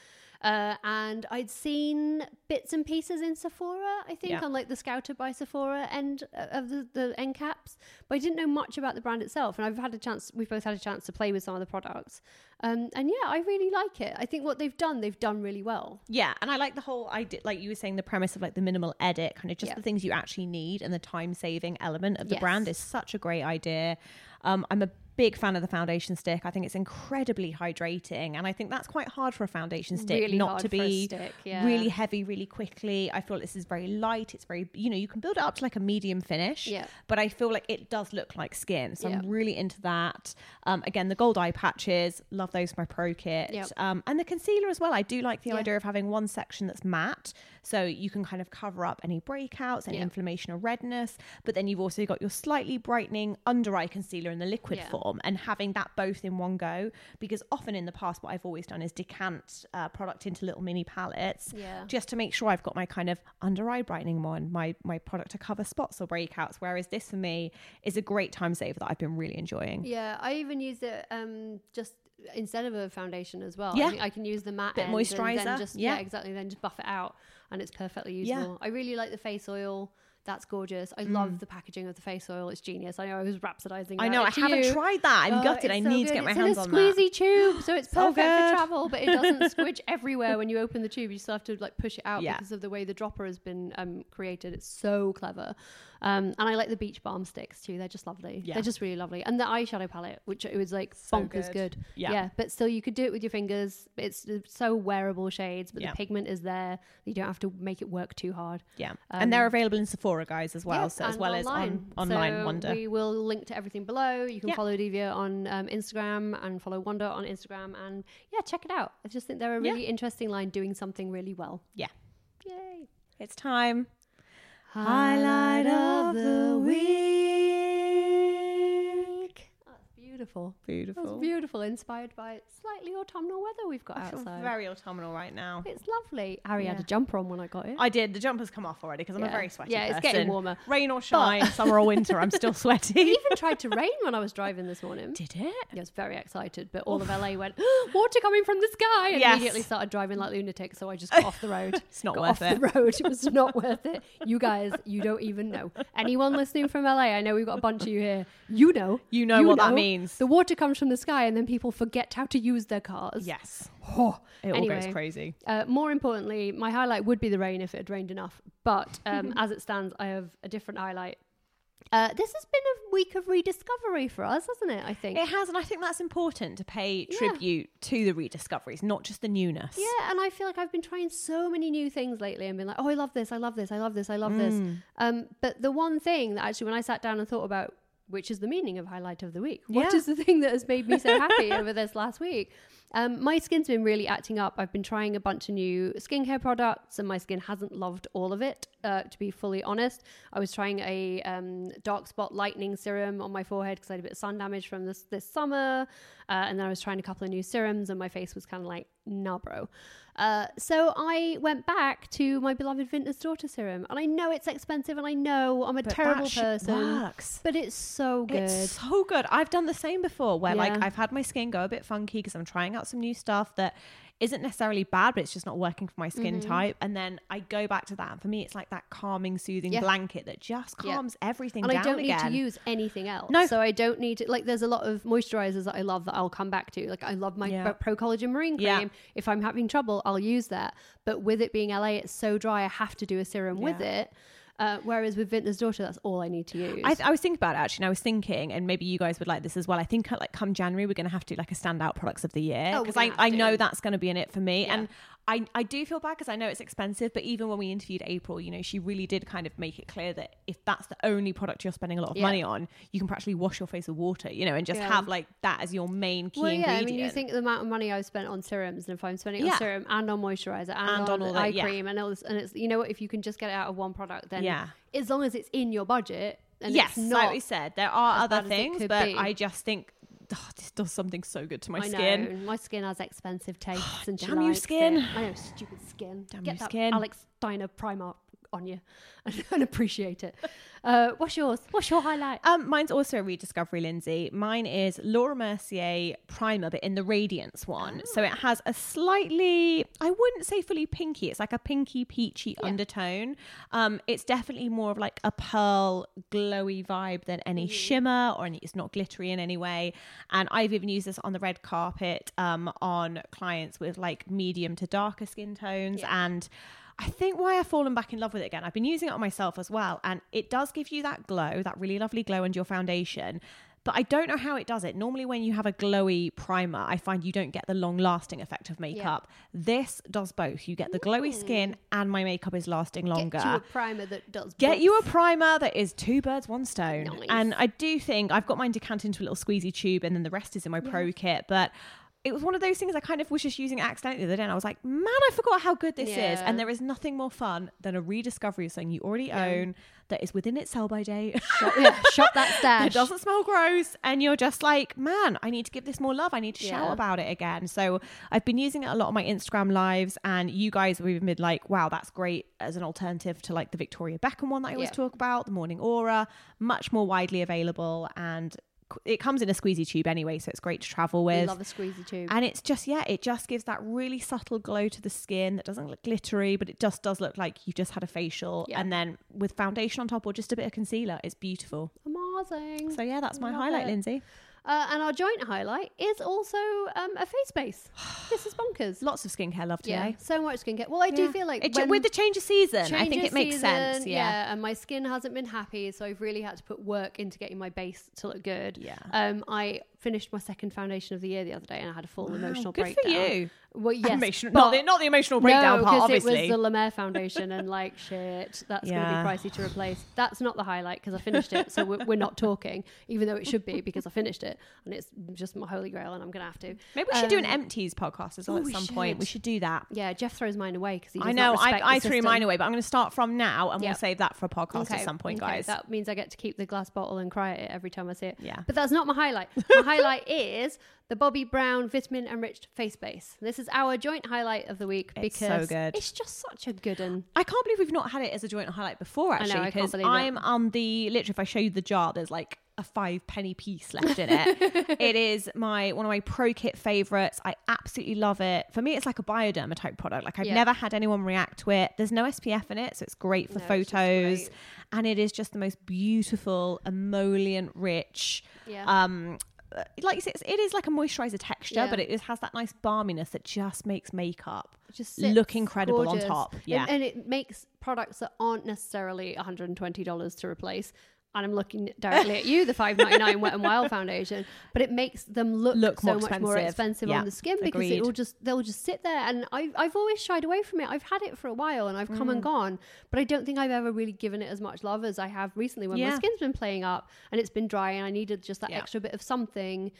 Uh, and I'd seen bits and pieces in Sephora, I think, Yeah. on like the Scouted by Sephora end uh, of the, the end caps, but I didn't know much about the brand itself. And I've had a chance, we've both had a chance to play with some of the products. Um, and yeah, I really like it. I think what they've done, they've done really well. Yeah, and I like the whole idea, like you were saying, the premise of like the minimal edit, kind of just Yeah. the things you actually need, and the time saving element of the Yes. brand is such a great idea. Um, I'm a big fan of the foundation stick. I think it's incredibly hydrating, and I think that's quite hard for a foundation stick Really not to be stick, yeah. really heavy really quickly. I feel this is very light. It's very you know you can build it up to like a medium finish, Yeah. but I feel like it does look like skin. So Yeah. I'm really into that. Um, again, the gold eye patches, love those from my pro kit. Yep. Um, and the concealer as well. I do like the Yeah. idea of having one section that's matte, so you can kind of cover up any breakouts, any Yeah. inflammation or redness. But then you've also got your slightly brightening under eye concealer in the liquid Yeah. Form, and having that both in one go. Because often in the past, what I've always done is decant uh, product into little mini palettes, Yeah. just to make sure I've got my kind of under eye brightening one, my my product to cover spots or breakouts. Whereas this for me is a great time saver that I've been really enjoying. Yeah, I even use it um, just instead of a foundation as well. Yeah. I, think I can use the matte Bit end and moisturiser, then just yeah. yeah. exactly. Then just buff it out, and it's perfectly Yeah. usable. I really like the face oil. That's gorgeous. I Mm. love the packaging of the face oil. It's genius. I know I was rhapsodizing. I know, I to haven't you. tried that. I'm Oh, gutted. I so need to good. get my it's hands in a on that. squeezy tube, so it's So perfect for travel, but it doesn't squidge everywhere when you open the tube. You still have to like push it out Yeah. because of the way the dropper has been um, created. It's so clever, um, and I like the beach balm sticks too. They're just lovely. Yeah. They're just really lovely, and the eyeshadow palette, which it was like bonkers good. good. Yeah. but still you could do it with your fingers. It's so wearable shades, but Yeah. the pigment is there. You don't have to make it work too hard. Yeah, and they're Um, available in Sephora, guys, as well. Yeah, so as well as on online So Wander. We will link to everything below. You can Yeah. follow Divya on um, Instagram and follow Wander on Instagram, and yeah, check it out. I just think they're a Yeah. really interesting line, doing something really well. yeah, Yay! it's time. Highlight of the week. Beautiful. Beautiful. That's beautiful. Inspired by slightly autumnal weather we've got I outside. very autumnal right now. It's lovely. Harry had a jumper on when I got it. I did. The jumper's come off already because I'm a very sweaty person. Yeah, it's person. getting warmer. Rain or shine, summer or winter, I'm still sweaty. It even tried to rain when I was driving this morning. Did it? Yeah, I was very excited, but all of LA went, water coming from the sky, and Yes. immediately started driving like lunatics. So I just got off the road. It's not got worth off it. the road. It was not worth it. You guys, you don't even know. Anyone listening from LA, I know we've got a bunch of you here. You know. You know what that means. The water comes from the sky, and then people forget how to use their cars. Yes. Oh. It all goes crazy. Uh, more importantly, my highlight would be the rain if it had rained enough. But um, as it stands, I have a different highlight. Uh, this has been a week of rediscovery for us, hasn't it? I think. It has, and I think that's important to pay Yeah. tribute to the rediscoveries, not just the newness. Yeah, and I feel like I've been trying so many new things lately and been like, oh, I love this, I love this, I love this, I love this. Um, but the one thing that actually, when I sat down and thought about, which is the meaning of highlight of the week, what Yeah. is the thing that has made me so happy over this last week? Um, my skin's been really acting up. I've been trying a bunch of new skincare products, and my skin hasn't loved all of it. Uh, to be fully honest, I was trying a um, dark spot lightening serum on my forehead because I had a bit of sun damage from this this summer, uh, and then I was trying a couple of new serums, and my face was kind of like, nah, bro. Uh, so I went back to my beloved Vintner's Daughter serum, and I know it's expensive, and I know I'm a But terrible shit person, works. but it's so good. It's so good. I've done the same before where like I've had my skin go a bit funky because I'm trying out some new stuff that isn't necessarily bad, but it's just not working for my skin mm-hmm. type. And then I go back to that. And for me, it's like that calming, soothing Yeah. blanket that just Yeah. calms everything and down I don't again. need to use anything else. No. So I don't need to like. There's a lot of moisturizers that I love that I'll come back to. Like I love my Yeah. Pro Collagen Marine Cream. Yeah. If I'm having trouble, I'll use that. But with it being LA, it's so dry. I have to do a serum with it. Uh, whereas with Vintner's Daughter, that's all I need to use. I, I was thinking about it actually, and I was thinking, and maybe you guys would like this as well. I think like come January, we're going to have to do like a standout products of the year Oh, because gonna I, I know that's going to be in it for me. Yeah. And I, I do feel bad because I know it's expensive, but even when we interviewed April, you know, she really did kind of make it clear that if that's the only product you're spending a lot of Yeah. money on, you can practically wash your face with water, you know, and just Yeah. have like that as your main key well, yeah, ingredient. I mean, you think the amount of money I've spent on serums, and if I'm spending it Yeah. on serum and on moisturizer and, And on, on all that, eye yeah. cream and all this, and it's you know what, if you can just get it out of one product, then Yeah. as long as it's in your budget, and yes, it's like not we said, there are other bad as it things, but be. I just think oh, this does something so good to my I skin. know my skin has expensive tastes, and Damn you, skin. it. I know, stupid skin. Damn Get you, that skin. Alex Steinherr Primark on you and, and appreciate it. Uh, what's yours? What's your highlight? Um, mine's also a rediscovery, Lindsey. Mine is Laura Mercier primer, but in the Radiance one. So it has a slightly, I wouldn't say fully pinky. It's like a pinky peachy undertone. Um, it's definitely more of like a pearl glowy vibe than any shimmer or any, it's not glittery in any way. And I've even used this on the red carpet um, on clients with like medium to darker skin tones and. I think why I've fallen back in love with it again, I've been using it on myself as well, and it does give you that glow, that really lovely glow under your foundation. But I don't know how it does it. Normally, when you have a glowy primer, I find you don't get the long lasting effect of makeup. This does both. You get the glowy skin, and my makeup is lasting longer. Get you a primer that does. Get both. you a primer that is two birds, one stone. Nice. And I do think I've got mine decanted into a little squeezy tube, and then the rest is in my pro kit. But it was one of those things I kind of was just using accidentally the other day. And I was like, man, I forgot how good this is. And there is nothing more fun than a rediscovery of something you already own that is within its sell by date. Shop, yeah, shop that It doesn't smell gross, and you're just like, man, I need to give this more love. I need to shout about it again. So I've been using it a lot on my Instagram lives, and you guys have been like, wow, that's great as an alternative to like the Victoria Beckham one that I always Yeah. talk about, the Morning Aura, much more widely available, and it comes in a squeezy tube anyway, so it's great to travel We with. love a squeezy tube. And it's just, yeah, it just gives that really subtle glow to the skin that doesn't look glittery, but it just does look like you've just had a facial. Yeah. And then with foundation on top or just a bit of concealer, it's beautiful. Amazing. So, yeah, that's my Love highlight, it. Lindsey. Uh, and our joint highlight is also um, a face base. this is bonkers. Lots of skincare love today. Yeah, so much skincare. Well, I do feel like It- when with the change of season, I think it makes sense. season, Yeah. and my skin hasn't been happy, so I've really had to put work into getting my base to look good. Yeah. Um, I finished my second foundation of the year the other day, and I had a full emotional good for breakdown. you. Well, yes, Emotional- not the- not the emotional breakdown no, part, obviously. it was the La Mer foundation, and like shit, that's Yeah. going to be pricey to replace. That's not the highlight because I finished it, so we're, we're not talking, even though it should be because I finished it, and it's just my holy grail, and I'm going to have to. Maybe we should do an Um, empties podcast as well oh, at some point. We should. should do that. Yeah, Jeff throws mine away because he. I know. I, I threw system. mine away, but I'm going to start from now, and we'll save that for a podcast Okay, at some point, okay, guys. That means I get to keep the glass bottle and cry at it every time I see it. Yeah. But that's not my highlight. My highlight is the Bobbi Brown vitamin enriched face base. This is our joint highlight of the week It's because it's just such a good one. I can't believe we've not had it as a joint highlight before, actually, because I'm on the literally. If I show you the jar, there's like a five penny piece left in it. it is my one of my pro kit favorites. I absolutely love it. For me, it's like a bioderma type product. Like I've Yeah. never had anyone react to it. There's no SPF in it, so it's great for No, photos, great. and it is just the most beautiful emollient rich. Yeah. Um, Uh, like you said, it's- it is like a moisturizer texture, Yeah. but it is, has that nice balminess that just makes makeup just look incredible gorgeous. on top. And- Yeah. And, it makes products that aren't necessarily $120 to replace. And I'm looking directly at you, the five ninety nine Wet and Wild foundation, but it makes them look, Look so more much more expensive. expensive Yeah, on the skin because it will just they'll just sit there. And I, I've always shied away from it. I've had it for a while and I've come Mm. and gone, but I don't think I've ever really given it as much love as I have recently when my skin's been playing up and it's been dry and I needed just that Yeah. extra bit of something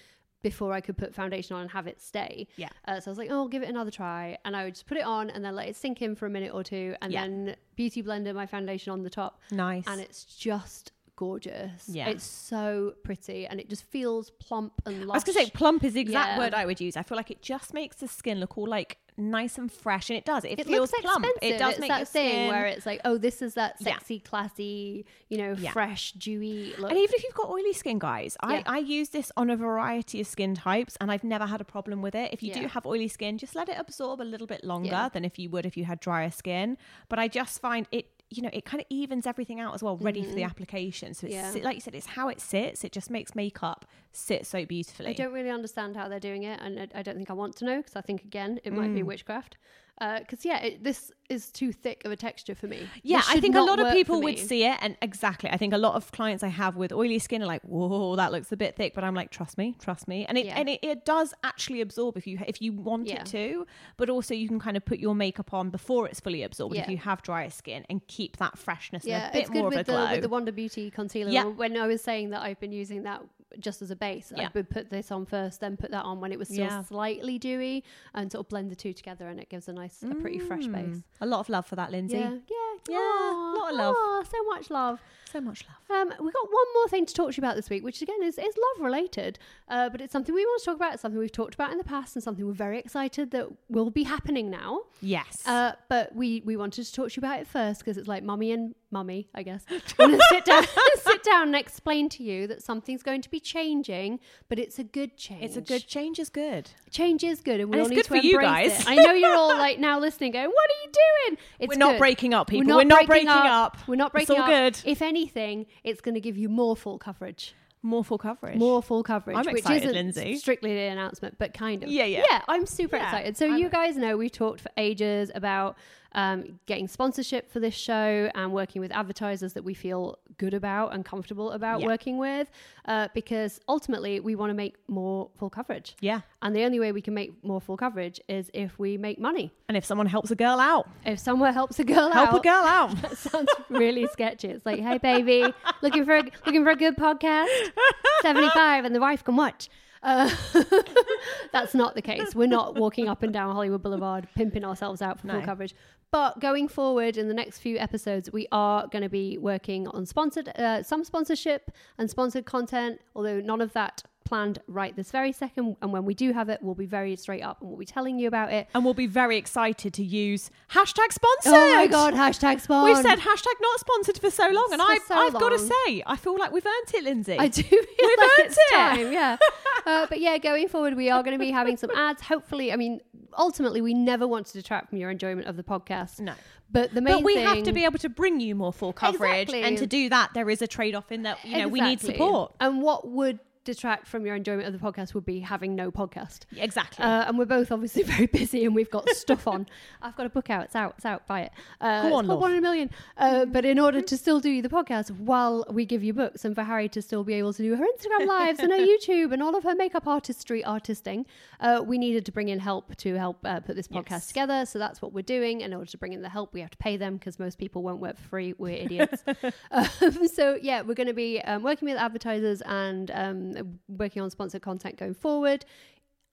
before I could put foundation on and have it stay. Yeah. Uh, so I was like, oh, I'll give it another try. And I would just put it on and then let it sink in for a minute or two and Yeah. then beauty blender my foundation on the top. Nice. And it's just gorgeous. Yeah. It's so pretty and it just feels plump and lush. I was gonna say plump is the exact Yeah. word I would use. I feel like it just makes the skin look all like nice and fresh, and it does. It, it feels plump. expensive. It does it's make that your thing skin. where it's like, oh, this is that Yeah. sexy, classy, you know, Yeah. fresh, dewy look. and even if you've got oily skin, guys, I, Yeah. I use this on a variety of skin types, and I've never had a problem with it. If you do have oily skin, just let it absorb a little bit longer Yeah. than if you would if you had drier skin. But I just find it. You know, it kind of evens everything out as well, ready for the application. So it's Mm-hmm. Yeah. like you said, it's how it sits. It just makes makeup sit so beautifully. I don't really understand how they're doing it, and I, I don't think I want to know because I think again it might Mm. be witchcraft. Uh, because yeah, it, this is too thick of a texture for me. Yeah, I think a lot of people would see it, and exactly, I think a lot of clients I have with oily skin are like, "Whoa, that looks a bit thick," but I'm like, "Trust me, trust me," and it Yeah. and it, it does actually absorb if you if you want Yeah. it to, but also you can kind of put your makeup on before it's fully absorbed if you have drier skin and keep that freshness Yeah, and a bit it's good more with of a the with the Wander Beauty concealer. Yeah. When I was saying that I've been using that just as a base. Yeah. I would put this on first, then put that on when it was still Yeah. slightly dewy, and sort of blend the two together, and it gives a nice, a pretty fresh base. Mm. A lot of love for that, Lindsey. Yeah, yeah, Yeah, Aw, lot of love. aw, so much love. So much love. Um, we've got one more thing to talk to you about this week, which again is, is love related, uh, but it's something we want to talk about. It's something we've talked about in the past, and something we're very excited that will be happening now. Yes. Uh, but we we wanted to talk to you about it first because it's like mummy and mummy, I guess. Want to sit down, sit down and explain to you that something's going to be changing, but it's a good change. it's a good change is good. change is good, and we And all it's need good to for you embrace guys. it. I know you're all like now listening, going, "What are you doing?" It's We're not good. breaking up, people. We're not breaking up. We're not breaking It's breaking all up. good. If anything, it's going to give you more full coverage. More full coverage. More full coverage. I'm which excited, isn't Lindsey. strictly the announcement, but kind of. Yeah, yeah. Yeah, I'm super Yeah, excited. So I'm- you guys know we've talked for ages about um, getting sponsorship for this show and working with advertisers that we feel good about and comfortable about Yeah. working with, uh, because ultimately we want to make more full coverage. Yeah. And the only way we can make more full coverage is if we make money. And if someone helps a girl out, If someone helps a girl help out, Help a girl out. that sounds really sketchy. It's like, hey, baby, looking for a, looking for a good podcast, seventy five, and the wife can watch. Uh, that's not the case. We're not walking up and down Hollywood Boulevard pimping ourselves out for full No. coverage. But going forward in the next few episodes, we are going to be working on sponsored, uh, some sponsorship and sponsored content. Although none of that planned right this very second. And when we do have it, we'll be very straight up and we'll be telling you about it. and we'll be very excited to use hashtag sponsored. Oh my god! Hashtag spawn. We've said hashtag not sponsored for so long, and I, so I've got to say, I feel like we've earned it, Lindsey. I do feel We've like earned it's it. time, yeah. uh, but yeah, going forward, we are going to be having some ads. Hopefully, I mean, ultimately, we never want to detract from your enjoyment of the podcast. No. but the main But we thing, have to be able to bring you more full coverage, Exactly. and to do that, there is a trade-off in that you know we need support. And what would detract from your enjoyment of the podcast would be having no podcast. Exactly. Uh, and we're both obviously very busy and we've got stuff on. I've got a book out. It's out. It's out. Buy it. Uh, Go on, love. One in a Million. Uh, but in order to still do the podcast while we give you books and for Harry to still be able to do her Instagram lives and her YouTube and all of her makeup artistry artisting, uh, we needed to bring in help to help uh, put this podcast Yes. together. So that's what we're doing. In order to bring in the help, we have to pay them because most people won't work for free. We're idiots. um, so yeah, we're going to be um, working with advertisers and um, working on sponsored content going forward.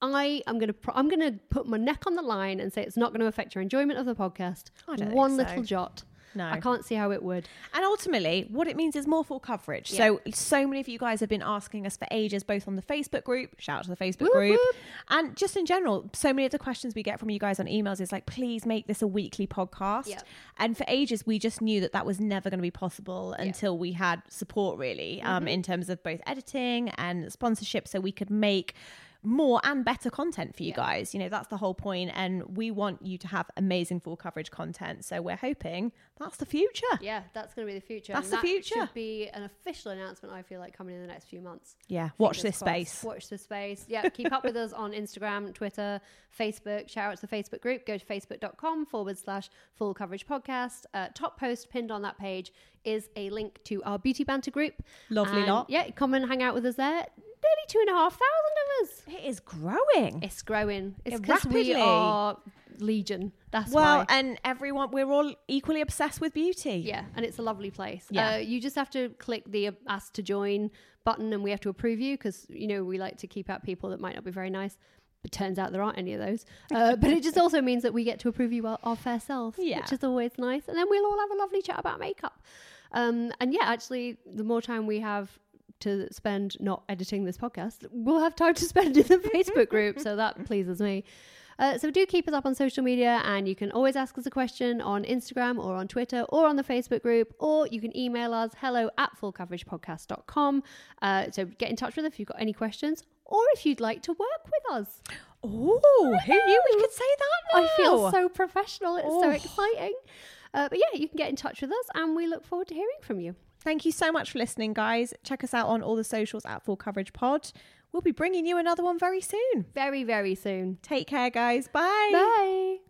I am going to pro- I'm going to put my neck on the line and say it's not going to affect your enjoyment of the podcast. One so. little jot. No. I can't see how it would. And ultimately, what it means is more full coverage. So, so many of you guys have been asking us for ages, both on the Facebook group, shout out to the Facebook Whoop, group, whoop. and just in general. So many of the questions we get from you guys on emails is like, please make this a weekly podcast. And for ages, we just knew that that was never going to be possible until we had support, really, um, in terms of both editing and sponsorship, so we could make more and better content for you guys. You know, that's the whole point, and we want you to have amazing full coverage content. So we're hoping that's the future. Yeah, that's going to be the future. That's and the that future. Should be an official announcement. I feel like coming in the next few months. Yeah, watch this crossed. space. Watch this space. Yeah, keep up with us on Instagram, Twitter, Facebook. Shout out to the Facebook group. Go to facebook.com forward slash full coverage podcast. Uh, top post pinned on that page is a link to our beauty banter group. Lovely And, lot. Yeah, come and hang out with us there. Nearly two and a half thousand of us. It is growing. It's growing. It's because we are legion. That's well, why. and everyone, we're all equally obsessed with beauty. Yeah, and it's a lovely place. Yeah. Uh, you just have to click the uh, ask to join button and we have to approve you because, you know, we like to keep out people that might not be very nice. But turns out there aren't any of those. Uh, but it just also means that we get to approve you our, our fair selves, Yeah. which is always nice. And then we'll all have a lovely chat about makeup. Um, and yeah, actually, the more time we have to spend not editing this podcast, we'll have time to spend in the Facebook group. So that pleases me. Uh, so do keep us up on social media and you can always ask us a question on Instagram or on Twitter or on the Facebook group or you can email us hello at fullcoveragepodcast.com. Uh, so get in touch with us if you've got any questions or if you'd like to work with us. Oh, who knew we could say that? I feel so professional. It's so Oh. exciting. Uh, but yeah, you can get in touch with us and we look forward to hearing from you. Thank you so much for listening, guys. Check us out on all the socials at Full Coverage Pod. We'll be bringing you another one very soon. Very, very soon. Take care, guys. Bye. Bye.